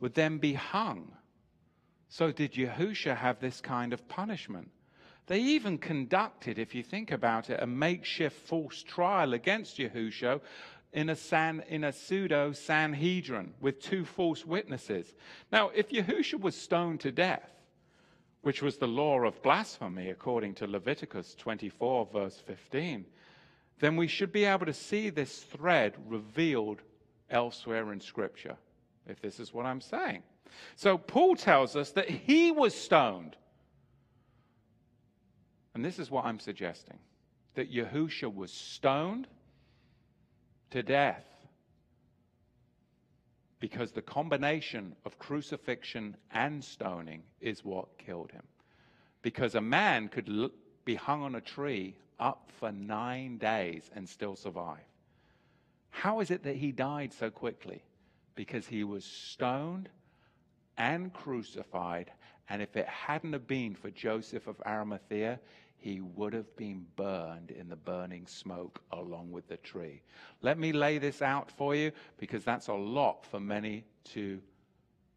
Speaker 1: would then be hung. So, did Yahusha have this kind of punishment? They even conducted, if you think about it, a makeshift false trial against Yahusha in a, san, in a pseudo Sanhedrin with two false witnesses. Now, if Yahusha was stoned to death, which was the law of blasphemy according to Leviticus 24, verse 15, then we should be able to see this thread revealed elsewhere in Scripture, if this is what I'm saying. So Paul tells us that he was stoned. And this is what I'm suggesting that Yahusha was stoned to death because the combination of crucifixion and stoning is what killed him. Because a man could be hung on a tree up for nine days and still survive. How is it that he died so quickly? Because he was stoned and crucified. And if it hadn't have been for Joseph of Arimathea, he would have been burned in the burning smoke along with the tree. Let me lay this out for you because that's a lot for many to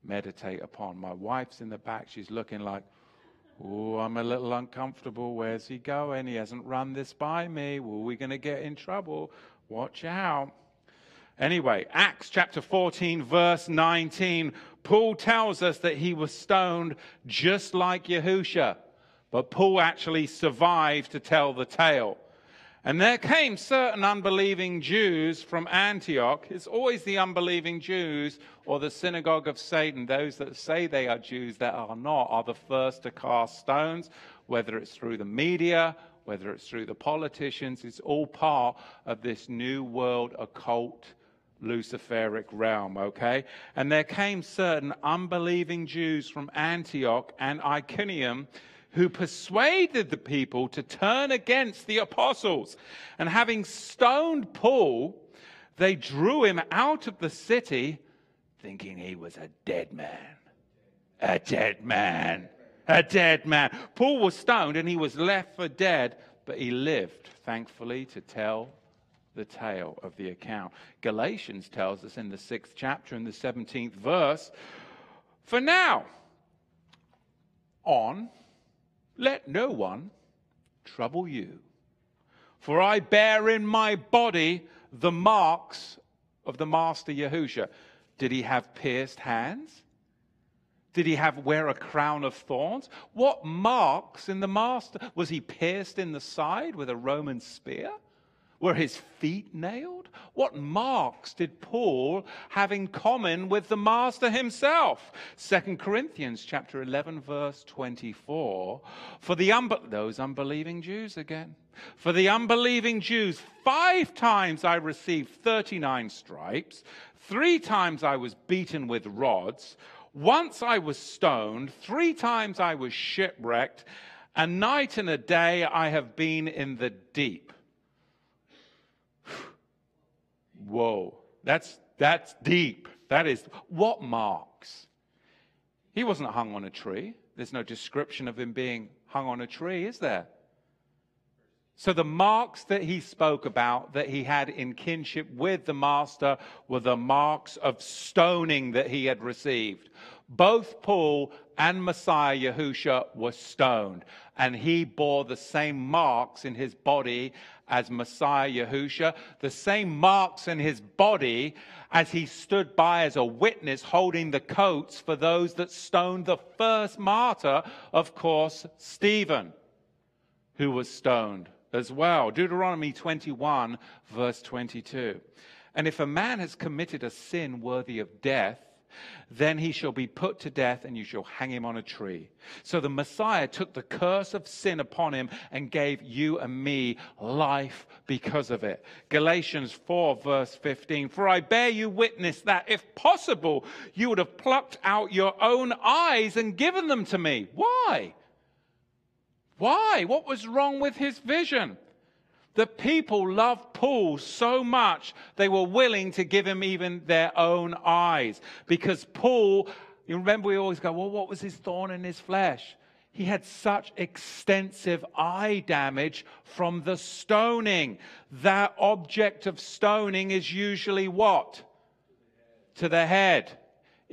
Speaker 1: meditate upon. My wife's in the back. She's looking like, Oh, I'm a little uncomfortable. Where's he going? He hasn't run this by me. Well, we going to get in trouble. Watch out. Anyway, Acts chapter 14, verse 19, Paul tells us that he was stoned just like Yahusha, but Paul actually survived to tell the tale. And there came certain unbelieving Jews from Antioch. It's always the unbelieving Jews or the synagogue of Satan. Those that say they are Jews that are not are the first to cast stones, whether it's through the media, whether it's through the politicians. It's all part of this new world occult Luciferic realm, okay? And there came certain unbelieving Jews from Antioch and Iconium who persuaded the people to turn against the apostles. And having stoned Paul, they drew him out of the city, thinking he was a dead man. A dead man. A dead man. Paul was stoned and he was left for dead, but he lived, thankfully, to tell the tale of the account. Galatians tells us in the sixth chapter, in the 17th verse, For now on, let no one trouble you. For I bear in my body the marks of the Master Yahusha. Did he have pierced hands? Did he have wear a crown of thorns? What marks in the master? Was he pierced in the side with a Roman spear? Were his feet nailed? What marks did Paul have in common with the master himself? 2 Corinthians chapter 11 verse 24. For the unbe- those unbelieving Jews again. For the unbelieving Jews, five times I received 39 stripes, three times I was beaten with rods, once I was stoned, three times I was shipwrecked, a night and a day I have been in the deep. Whoa, that's, that's deep. That is what marks? He wasn't hung on a tree. There's no description of him being hung on a tree, is there? So, the marks that he spoke about that he had in kinship with the master were the marks of stoning that he had received. Both Paul and Messiah Yahusha were stoned, and he bore the same marks in his body as Messiah Yahusha, the same marks in his body as he stood by as a witness holding the coats for those that stoned the first martyr, of course, Stephen, who was stoned as well. Deuteronomy 21, verse 22. And if a man has committed a sin worthy of death, then he shall be put to death and you shall hang him on a tree. So the Messiah took the curse of sin upon him and gave you and me life because of it. Galatians 4, verse 15. For I bear you witness that if possible, you would have plucked out your own eyes and given them to me. Why? Why? What was wrong with his vision? The people loved Paul so much they were willing to give him even their own eyes. Because Paul, you remember we always go, well, what was his thorn in his flesh? He had such extensive eye damage from the stoning. That object of stoning is usually what? To the head.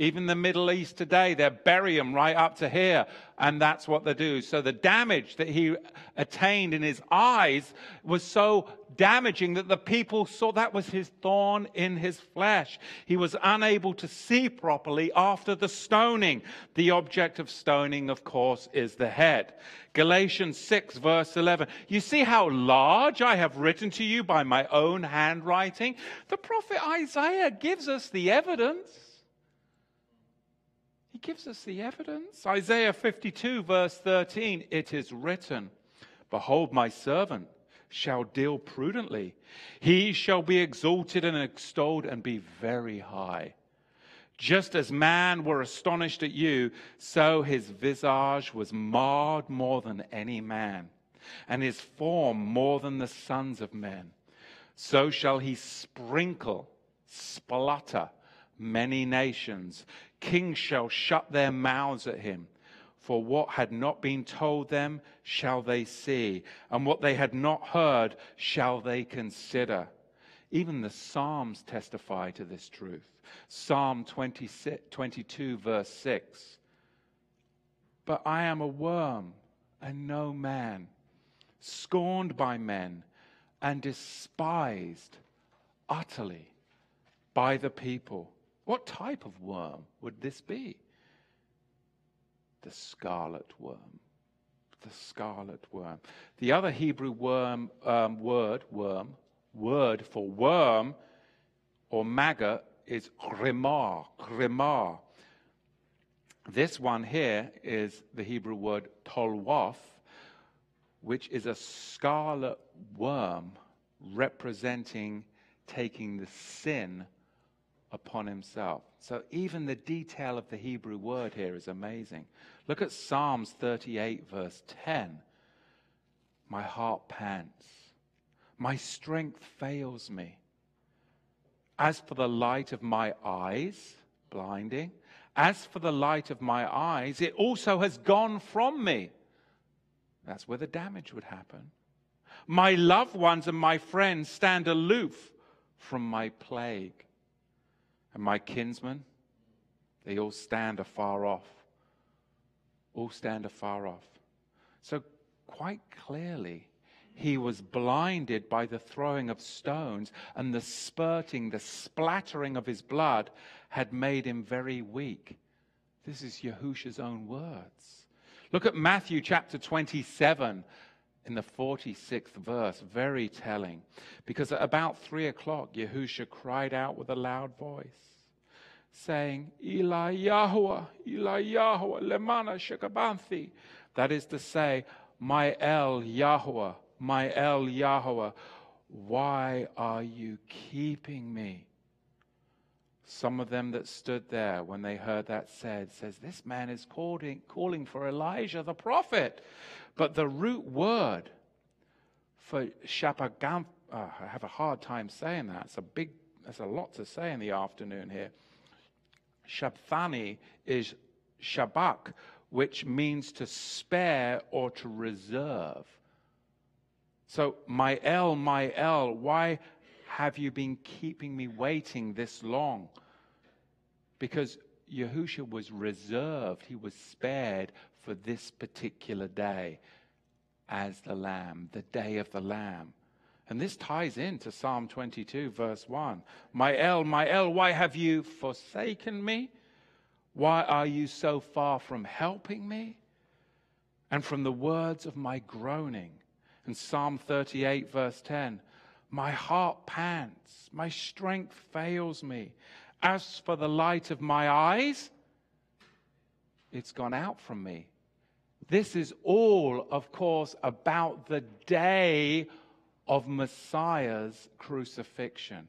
Speaker 1: Even the Middle East today, they bury him right up to here, and that's what they do. So the damage that he attained in his eyes was so damaging that the people saw that was his thorn in his flesh. He was unable to see properly after the stoning. The object of stoning, of course, is the head. Galatians 6, verse 11. You see how large I have written to you by my own handwriting? The prophet Isaiah gives us the evidence gives us the evidence. Isaiah 52, verse 13 it is written, Behold, my servant shall deal prudently. He shall be exalted and extolled and be very high. Just as man were astonished at you, so his visage was marred more than any man, and his form more than the sons of men. So shall he sprinkle, splutter many nations. Kings shall shut their mouths at him. For what had not been told them shall they see, and what they had not heard shall they consider. Even the Psalms testify to this truth. Psalm 22, verse 6. But I am a worm and no man, scorned by men and despised utterly by the people. What type of worm would this be? The scarlet worm. The scarlet worm. The other Hebrew worm, um, word, worm, word for worm or maggot is grimar, grimar. This one here is the Hebrew word tolwaf, which is a scarlet worm representing taking the sin upon himself. So even the detail of the Hebrew word here is amazing. Look at Psalms 38, verse 10. My heart pants, my strength fails me. As for the light of my eyes, blinding, as for the light of my eyes, it also has gone from me. That's where the damage would happen. My loved ones and my friends stand aloof from my plague and my kinsmen, they all stand afar off. All stand afar off. So, quite clearly, he was blinded by the throwing of stones, and the spurting, the splattering of his blood had made him very weak. This is Yahusha's own words. Look at Matthew chapter 27 in the 46th verse, very telling. Because at about three o'clock, Yahusha cried out with a loud voice, saying, Eli Yahweh, Eli Yahweh, Lemana Shekabanthi. That is to say, My El Yahweh, my El Yahweh, why are you keeping me? Some of them that stood there when they heard that said, says, This man is calling, calling for Elijah the prophet. But the root word for Shapagam, uh, I have a hard time saying that. It's a big, there's a lot to say in the afternoon here. Shabthani is Shabak, which means to spare or to reserve. So, my El, my El, why have you been keeping me waiting this long? Because Yahusha was reserved, he was spared for this particular day as the Lamb, the day of the Lamb. And this ties into Psalm 22, verse 1. My El, my El, why have you forsaken me? Why are you so far from helping me? And from the words of my groaning. And Psalm 38, verse 10. My heart pants, my strength fails me. As for the light of my eyes, it's gone out from me. This is all, of course, about the day of Messiah's crucifixion.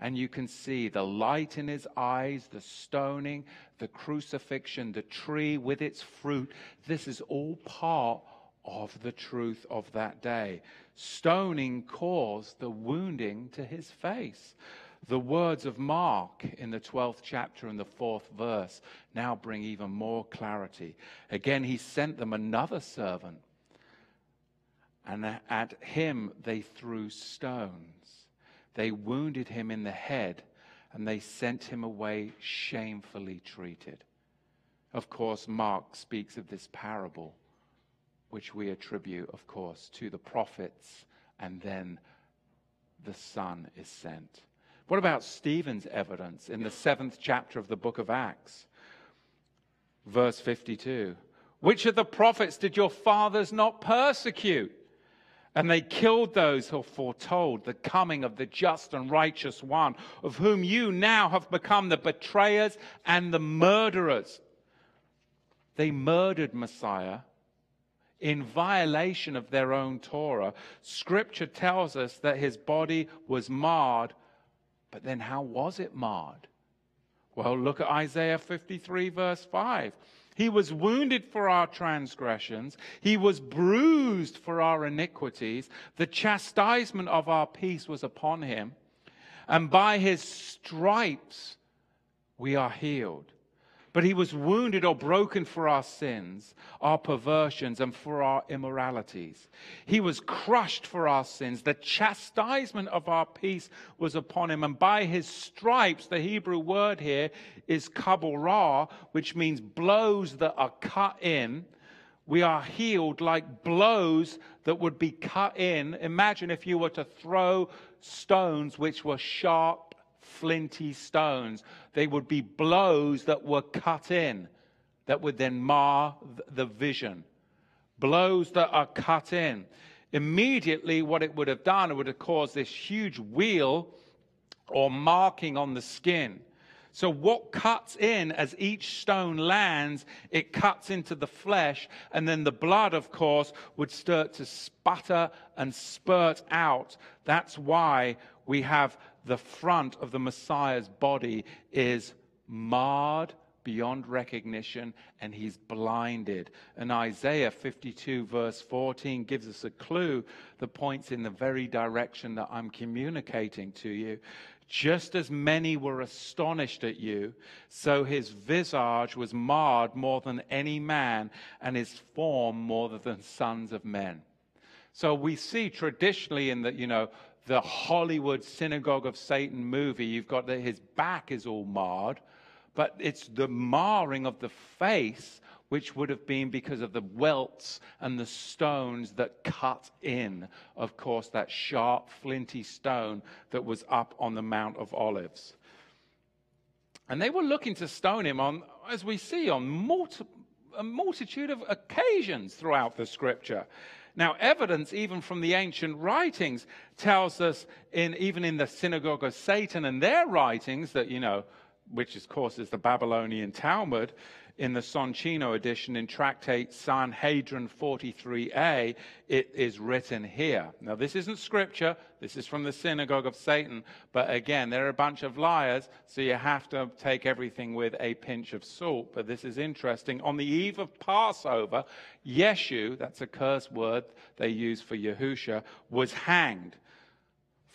Speaker 1: And you can see the light in his eyes, the stoning, the crucifixion, the tree with its fruit. This is all part of the truth of that day. Stoning caused the wounding to his face. The words of Mark in the 12th chapter and the fourth verse now bring even more clarity. Again, he sent them another servant, and at him they threw stones. They wounded him in the head, and they sent him away shamefully treated. Of course, Mark speaks of this parable, which we attribute, of course, to the prophets, and then the Son is sent. What about Stephen's evidence in the seventh chapter of the book of Acts? Verse 52. Which of the prophets did your fathers not persecute? And they killed those who foretold the coming of the just and righteous one, of whom you now have become the betrayers and the murderers. They murdered Messiah in violation of their own Torah. Scripture tells us that his body was marred but then how was it marred? Well, look at Isaiah 53, verse 5. He was wounded for our transgressions. He was bruised for our iniquities. The chastisement of our peace was upon him. And by his stripes we are healed. But he was wounded or broken for our sins, our perversions, and for our immoralities. He was crushed for our sins. The chastisement of our peace was upon him. And by his stripes, the Hebrew word here is kaborah, which means blows that are cut in. We are healed like blows that would be cut in. Imagine if you were to throw stones which were sharp flinty stones. They would be blows that were cut in that would then mar the vision. Blows that are cut in. Immediately, what it would have done, it would have caused this huge weal or marking on the skin. So, what cuts in as each stone lands, it cuts into the flesh, and then the blood, of course, would start to sputter and spurt out. That's why we have the front of the Messiah's body is marred beyond recognition and he's blinded. And Isaiah 52, verse 14, gives us a clue that points in the very direction that I'm communicating to you. Just as many were astonished at you, so his visage was marred more than any man, and his form more than sons of men. So we see traditionally in the, you know, the Hollywood Synagogue of Satan movie, you've got that his back is all marred, but it's the marring of the face which would have been because of the welts and the stones that cut in, of course, that sharp, flinty stone that was up on the Mount of Olives. And they were looking to stone him on, as we see, on multi- a multitude of occasions throughout the scripture. Now, evidence, even from the ancient writings, tells us, in, even in the synagogue of Satan and their writings, that, you know, which of course is the Babylonian Talmud, in the Soncino edition in Tractate Sanhedrin 43a, it is written here. Now, this isn't scripture, this is from the synagogue of Satan, but again, they're a bunch of liars, so you have to take everything with a pinch of salt. But this is interesting. On the eve of Passover, Yeshu, that's a curse word they use for Yahusha, was hanged.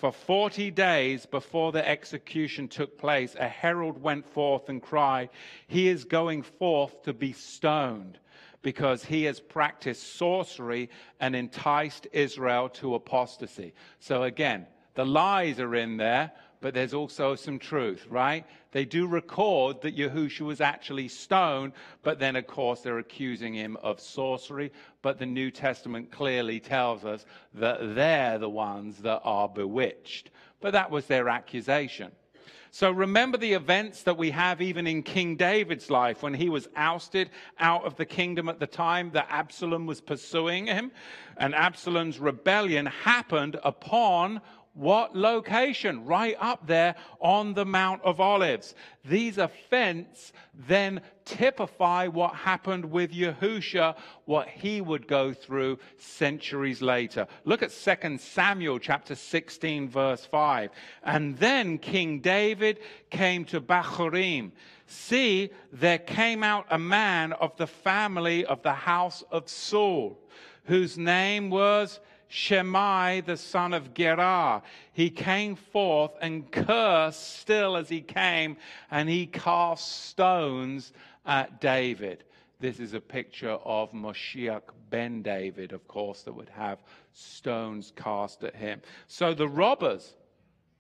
Speaker 1: For 40 days before the execution took place, a herald went forth and cried, He is going forth to be stoned. because he has practiced sorcery and enticed Israel to apostasy. So again, the lies are in there, but there's also some truth, right? They do record that Yahushua was actually stoned, but then, of course, they're accusing him of sorcery. But the New Testament clearly tells us that they're the ones that are bewitched. But that was their accusation. So remember the events that we have even in King David's life when he was ousted out of the kingdom at the time that Absalom was pursuing him. And Absalom's rebellion happened upon what location? Right up there on the Mount of Olives. These events then typify what happened with Yahusha, what he would go through centuries later. Look at 2 Samuel chapter 16 verse 5. And then King David came to Bahurim. See, there came out a man of the family of the house of Saul, whose name was Shimei, the son of Gerah. He came forth and cursed still as he came, and he cast stones at David. This is a picture of Moshiach ben David, of course, that would have stones cast at him. So the robbers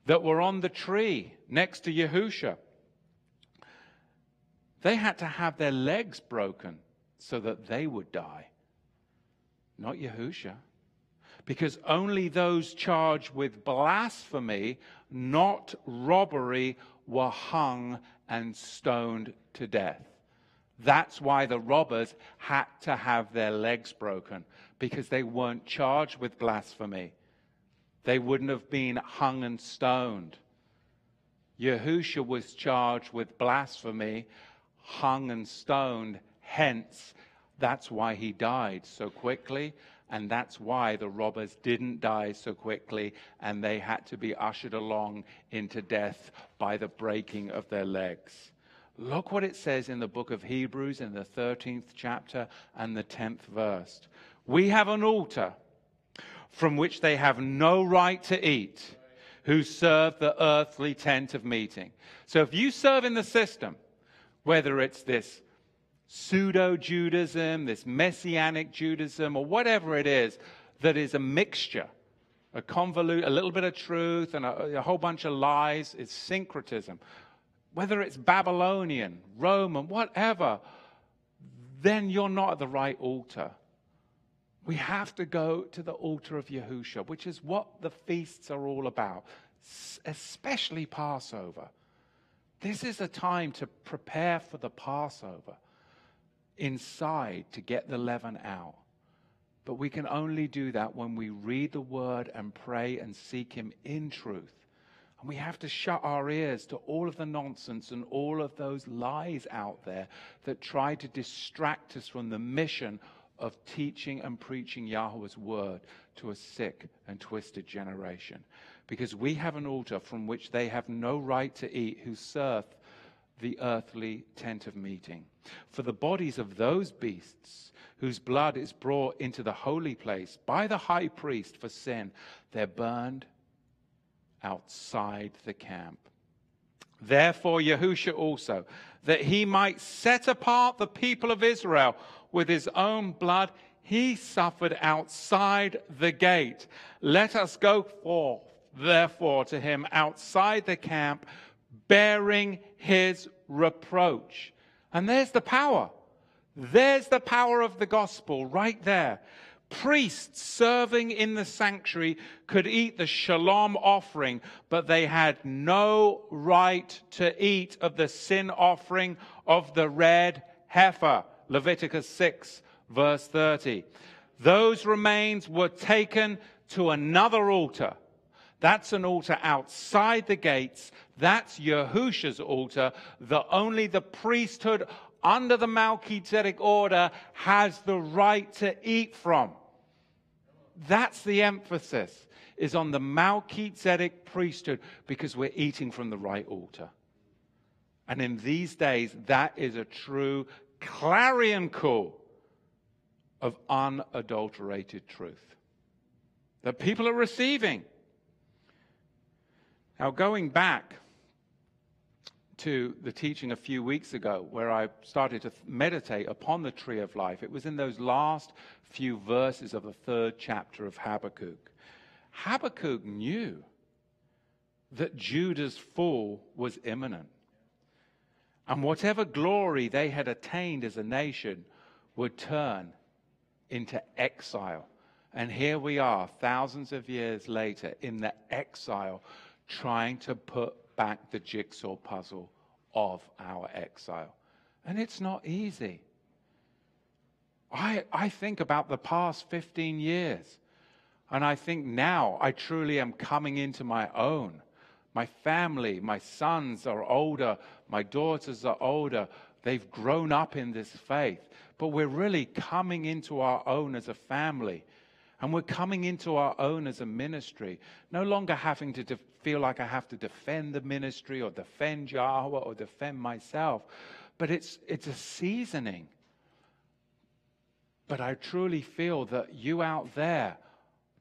Speaker 1: that were on the tree next to Yahusha, they had to have their legs broken so that they would die, not Yahusha because only those charged with blasphemy, not robbery, were hung and stoned to death. That's why the robbers had to have their legs broken, because they weren't charged with blasphemy. They wouldn't have been hung and stoned. Yahusha was charged with blasphemy, hung and stoned. Hence, that's why he died so quickly and that's why the robbers didn't die so quickly and they had to be ushered along into death by the breaking of their legs. Look what it says in the book of Hebrews in the 13th chapter and the 10th verse. We have an altar from which they have no right to eat who serve the earthly tent of meeting. So if you serve in the system, whether it's this pseudo Judaism, this messianic Judaism, or whatever it is that is a mixture, a convolute, a little bit of truth and a, a whole bunch of lies. It's syncretism. Whether it's Babylonian, Roman, whatever, then you're not at the right altar. We have to go to the altar of Yahusha, which is what the feasts are all about, especially Passover. This is a time to prepare for the Passover inside to get the leaven out. But we can only do that when we read the word and pray and seek Him in truth. And we have to shut our ears to all of the nonsense and all of those lies out there that try to distract us from the mission of teaching and preaching Yahweh's word to a sick and twisted generation. Because we have an altar from which they have no right to eat who serve the earthly tent of meeting. For the bodies of those beasts whose blood is brought into the holy place by the high priest for sin, they're burned outside the camp. Therefore, Yahusha also, that he might set apart the people of Israel with his own blood, he suffered outside the gate. Let us go forth, therefore, to him outside the camp bearing his reproach. And there's the power. There's the power of the gospel right there. Priests serving in the sanctuary could eat the shalom offering, but they had no right to eat of the sin offering of the red heifer. Leviticus 6, verse 30. Those remains were taken to another altar that's an altar outside the gates. That's Yahusha's altar that only the priesthood under the Melchizedek order has the right to eat from. That's the emphasis is on the Melchizedek priesthood because we're eating from the right altar. And in these days, that is a true clarion call of unadulterated truth that people are receiving. Now, going back to the teaching a few weeks ago where I started to meditate upon the tree of life. It was in those last few verses of the third chapter of Habakkuk. Habakkuk knew that Judah's fall was imminent. And whatever glory they had attained as a nation would turn into exile. And here we are, thousands of years later, in the exile, trying to put back the jigsaw puzzle of our exile. And it's not easy. I, I think about the past 15 years, and I think now I truly am coming into my own. My family, my sons are older, my daughters are older. They've grown up in this faith, but we're really coming into our own as a family. And we're coming into our own as a ministry, no longer having to de- feel like I have to defend the ministry or defend Yahweh or defend myself. But it's, it's a seasoning. But I truly feel that you out there,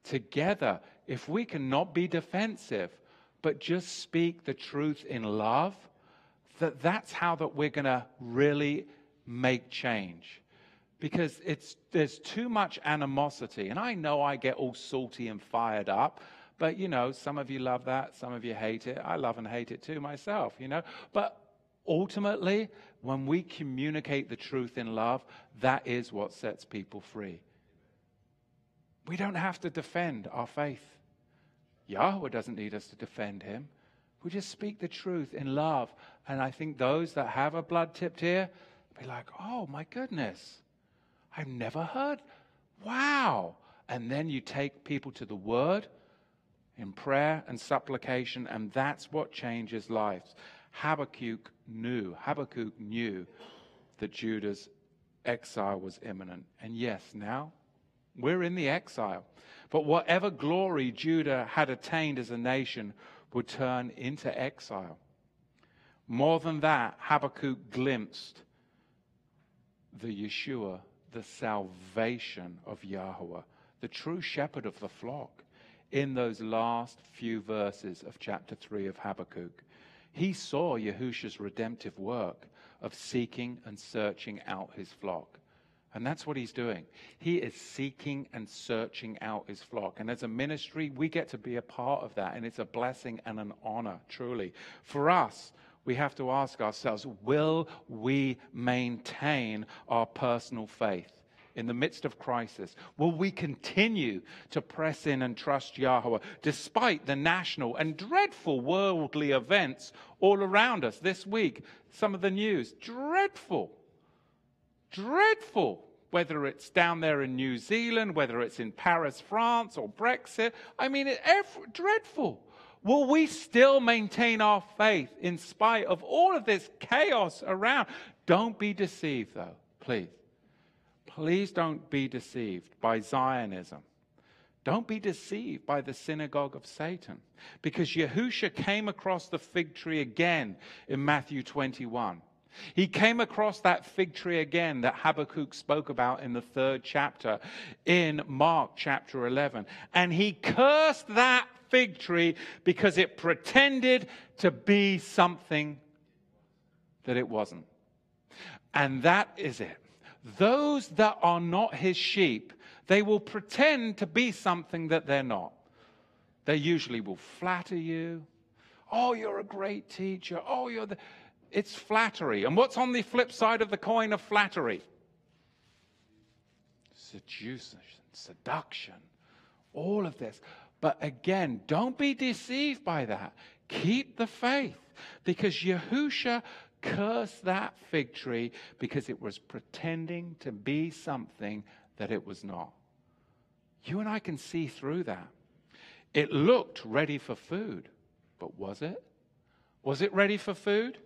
Speaker 1: together, if we cannot be defensive, but just speak the truth in love, that that's how that we're going to really make change because it's, there's too much animosity. And I know I get all salty and fired up, but you know, some of you love that, some of you hate it. I love and hate it too myself, you know. But ultimately, when we communicate the truth in love, that is what sets people free. We don't have to defend our faith. Yahweh doesn't need us to defend him. We just speak the truth in love. And I think those that have a blood tipped ear be like, oh my goodness, I've never heard. Wow. And then you take people to the word in prayer and supplication, and that's what changes lives. Habakkuk knew, Habakkuk knew that Judah's exile was imminent. And yes, now we're in the exile. But whatever glory Judah had attained as a nation would turn into exile. More than that, Habakkuk glimpsed the Yeshua the salvation of Yahweh, the true shepherd of the flock, in those last few verses of chapter 3 of Habakkuk. He saw Yahusha's redemptive work of seeking and searching out his flock. And that's what he's doing. He is seeking and searching out his flock. And as a ministry, we get to be a part of that. And it's a blessing and an honor, truly. For us, we have to ask ourselves will we maintain our personal faith? In the midst of crisis? Will we continue to press in and trust Yahweh despite the national and dreadful worldly events all around us this week? Some of the news, dreadful, dreadful. Whether it's down there in New Zealand, whether it's in Paris, France, or Brexit. I mean, it, dreadful. Will we still maintain our faith in spite of all of this chaos around? Don't be deceived, though, please. Please don't be deceived by Zionism. Don't be deceived by the synagogue of Satan. Because Yahusha came across the fig tree again in Matthew 21. He came across that fig tree again that Habakkuk spoke about in the third chapter in Mark chapter 11. And he cursed that fig tree because it pretended to be something that it wasn't. And that is it. Those that are not his sheep, they will pretend to be something that they're not. They usually will flatter you. Oh, you're a great teacher. Oh, you're the. It's flattery. And what's on the flip side of the coin of flattery? Seduction, seduction, all of this. But again, don't be deceived by that. Keep the faith because Yahusha cursed that fig tree because it was pretending to be something that it was not. You and I can see through that. It looked ready for food, but was it? Was it ready for food?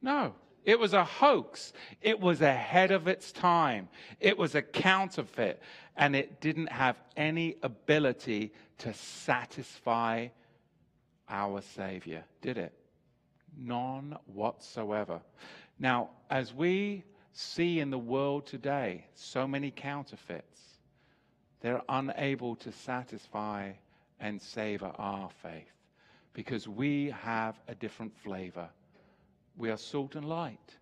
Speaker 1: No. It was a hoax. It was ahead of its time. It was a counterfeit. And it didn't have any ability to satisfy our Savior, did it? None whatsoever. Now, as we see in the world today, so many counterfeits, they're unable to satisfy and savor our faith because we have a different flavor We are salt and light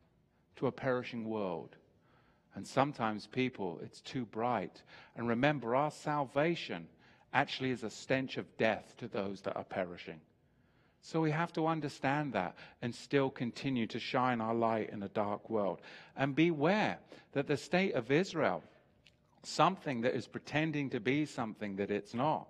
Speaker 1: to a perishing world. And sometimes people, it's too bright. And remember, our salvation actually is a stench of death to those that are perishing. So we have to understand that and still continue to shine our light in a dark world. And beware that the state of Israel, something that is pretending to be something that it's not,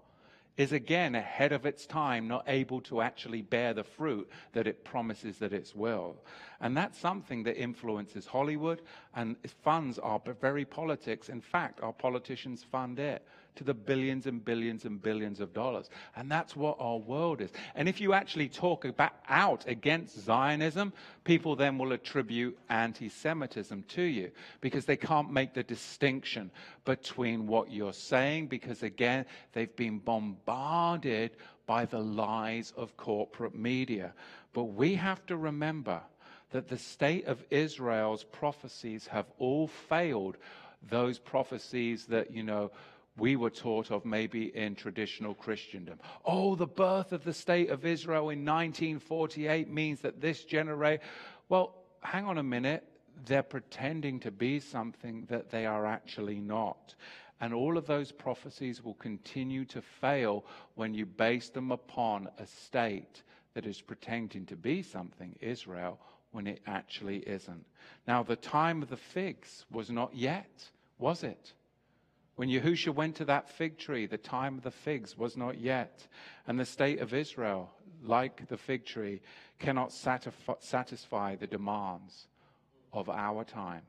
Speaker 1: is again ahead of its time, not able to actually bear the fruit that it promises that it will. And that's something that influences Hollywood and funds our very politics. In fact, our politicians fund it to the billions and billions and billions of dollars. And that's what our world is. And if you actually talk about, out against Zionism, people then will attribute anti Semitism to you because they can't make the distinction between what you're saying because, again, they've been bombarded by the lies of corporate media. But we have to remember that the state of Israel's prophecies have all failed. Those prophecies that, you know, we were taught of maybe in traditional Christendom. Oh, the birth of the state of Israel in 1948 means that this generation. Well, hang on a minute. They're pretending to be something that they are actually not. And all of those prophecies will continue to fail when you base them upon a state that is pretending to be something, Israel, when it actually isn't. Now, the time of the figs was not yet, was it? When Yahusha went to that fig tree, the time of the figs was not yet. And the state of Israel, like the fig tree, cannot satisfy the demands of our time,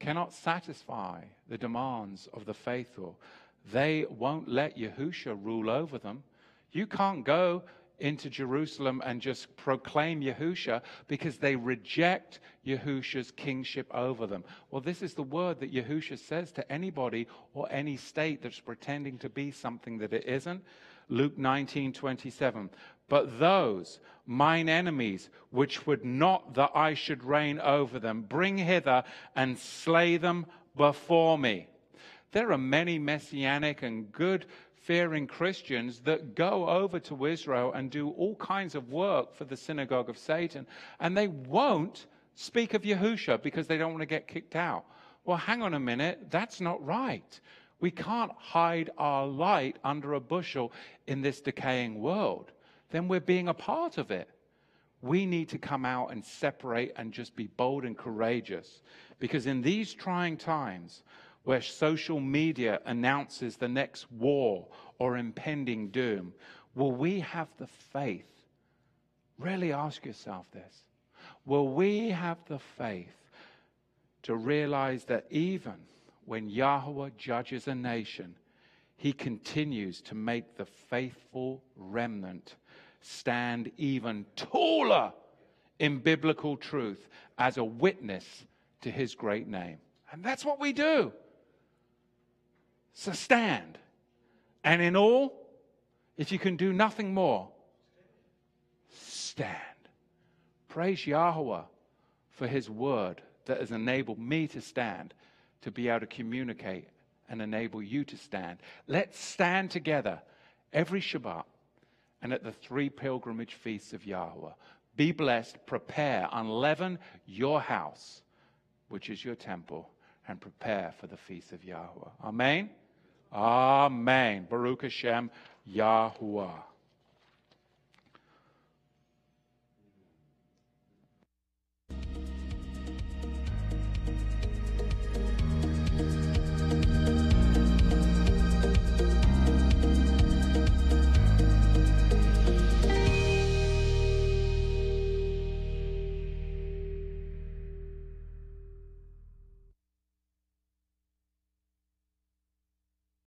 Speaker 1: cannot satisfy the demands of the faithful. They won't let Yahusha rule over them. You can't go into Jerusalem and just proclaim Yahusha because they reject Yahusha's kingship over them. Well, this is the word that Yahusha says to anybody or any state that's pretending to be something that it isn't. Luke 19, 27. But those, mine enemies, which would not that I should reign over them, bring hither and slay them before me. There are many messianic and good fearing Christians that go over to Israel and do all kinds of work for the synagogue of Satan, and they won't speak of Yahusha because they don't want to get kicked out. Well, hang on a minute, that's not right. We can't hide our light under a bushel in this decaying world. Then we're being a part of it. We need to come out and separate and just be bold and courageous. Because in these trying times, where social media announces the next war or impending doom, will we have the faith? Really ask yourself this. Will we have the faith to realize that even when Yahweh judges a nation, he continues to make the faithful remnant stand even taller in biblical truth as a witness to his great name. And that's what we do. So stand. And in all, if you can do nothing more, stand. Praise Yahweh for his word that has enabled me to stand, to be able to communicate and enable you to stand. Let's stand together every Shabbat and at the three pilgrimage feasts of Yahweh. Be blessed, prepare, unleaven your house, which is your temple, and prepare for the feast of Yahweh. Amen. Amen. Baruch Hashem, Yahuwah.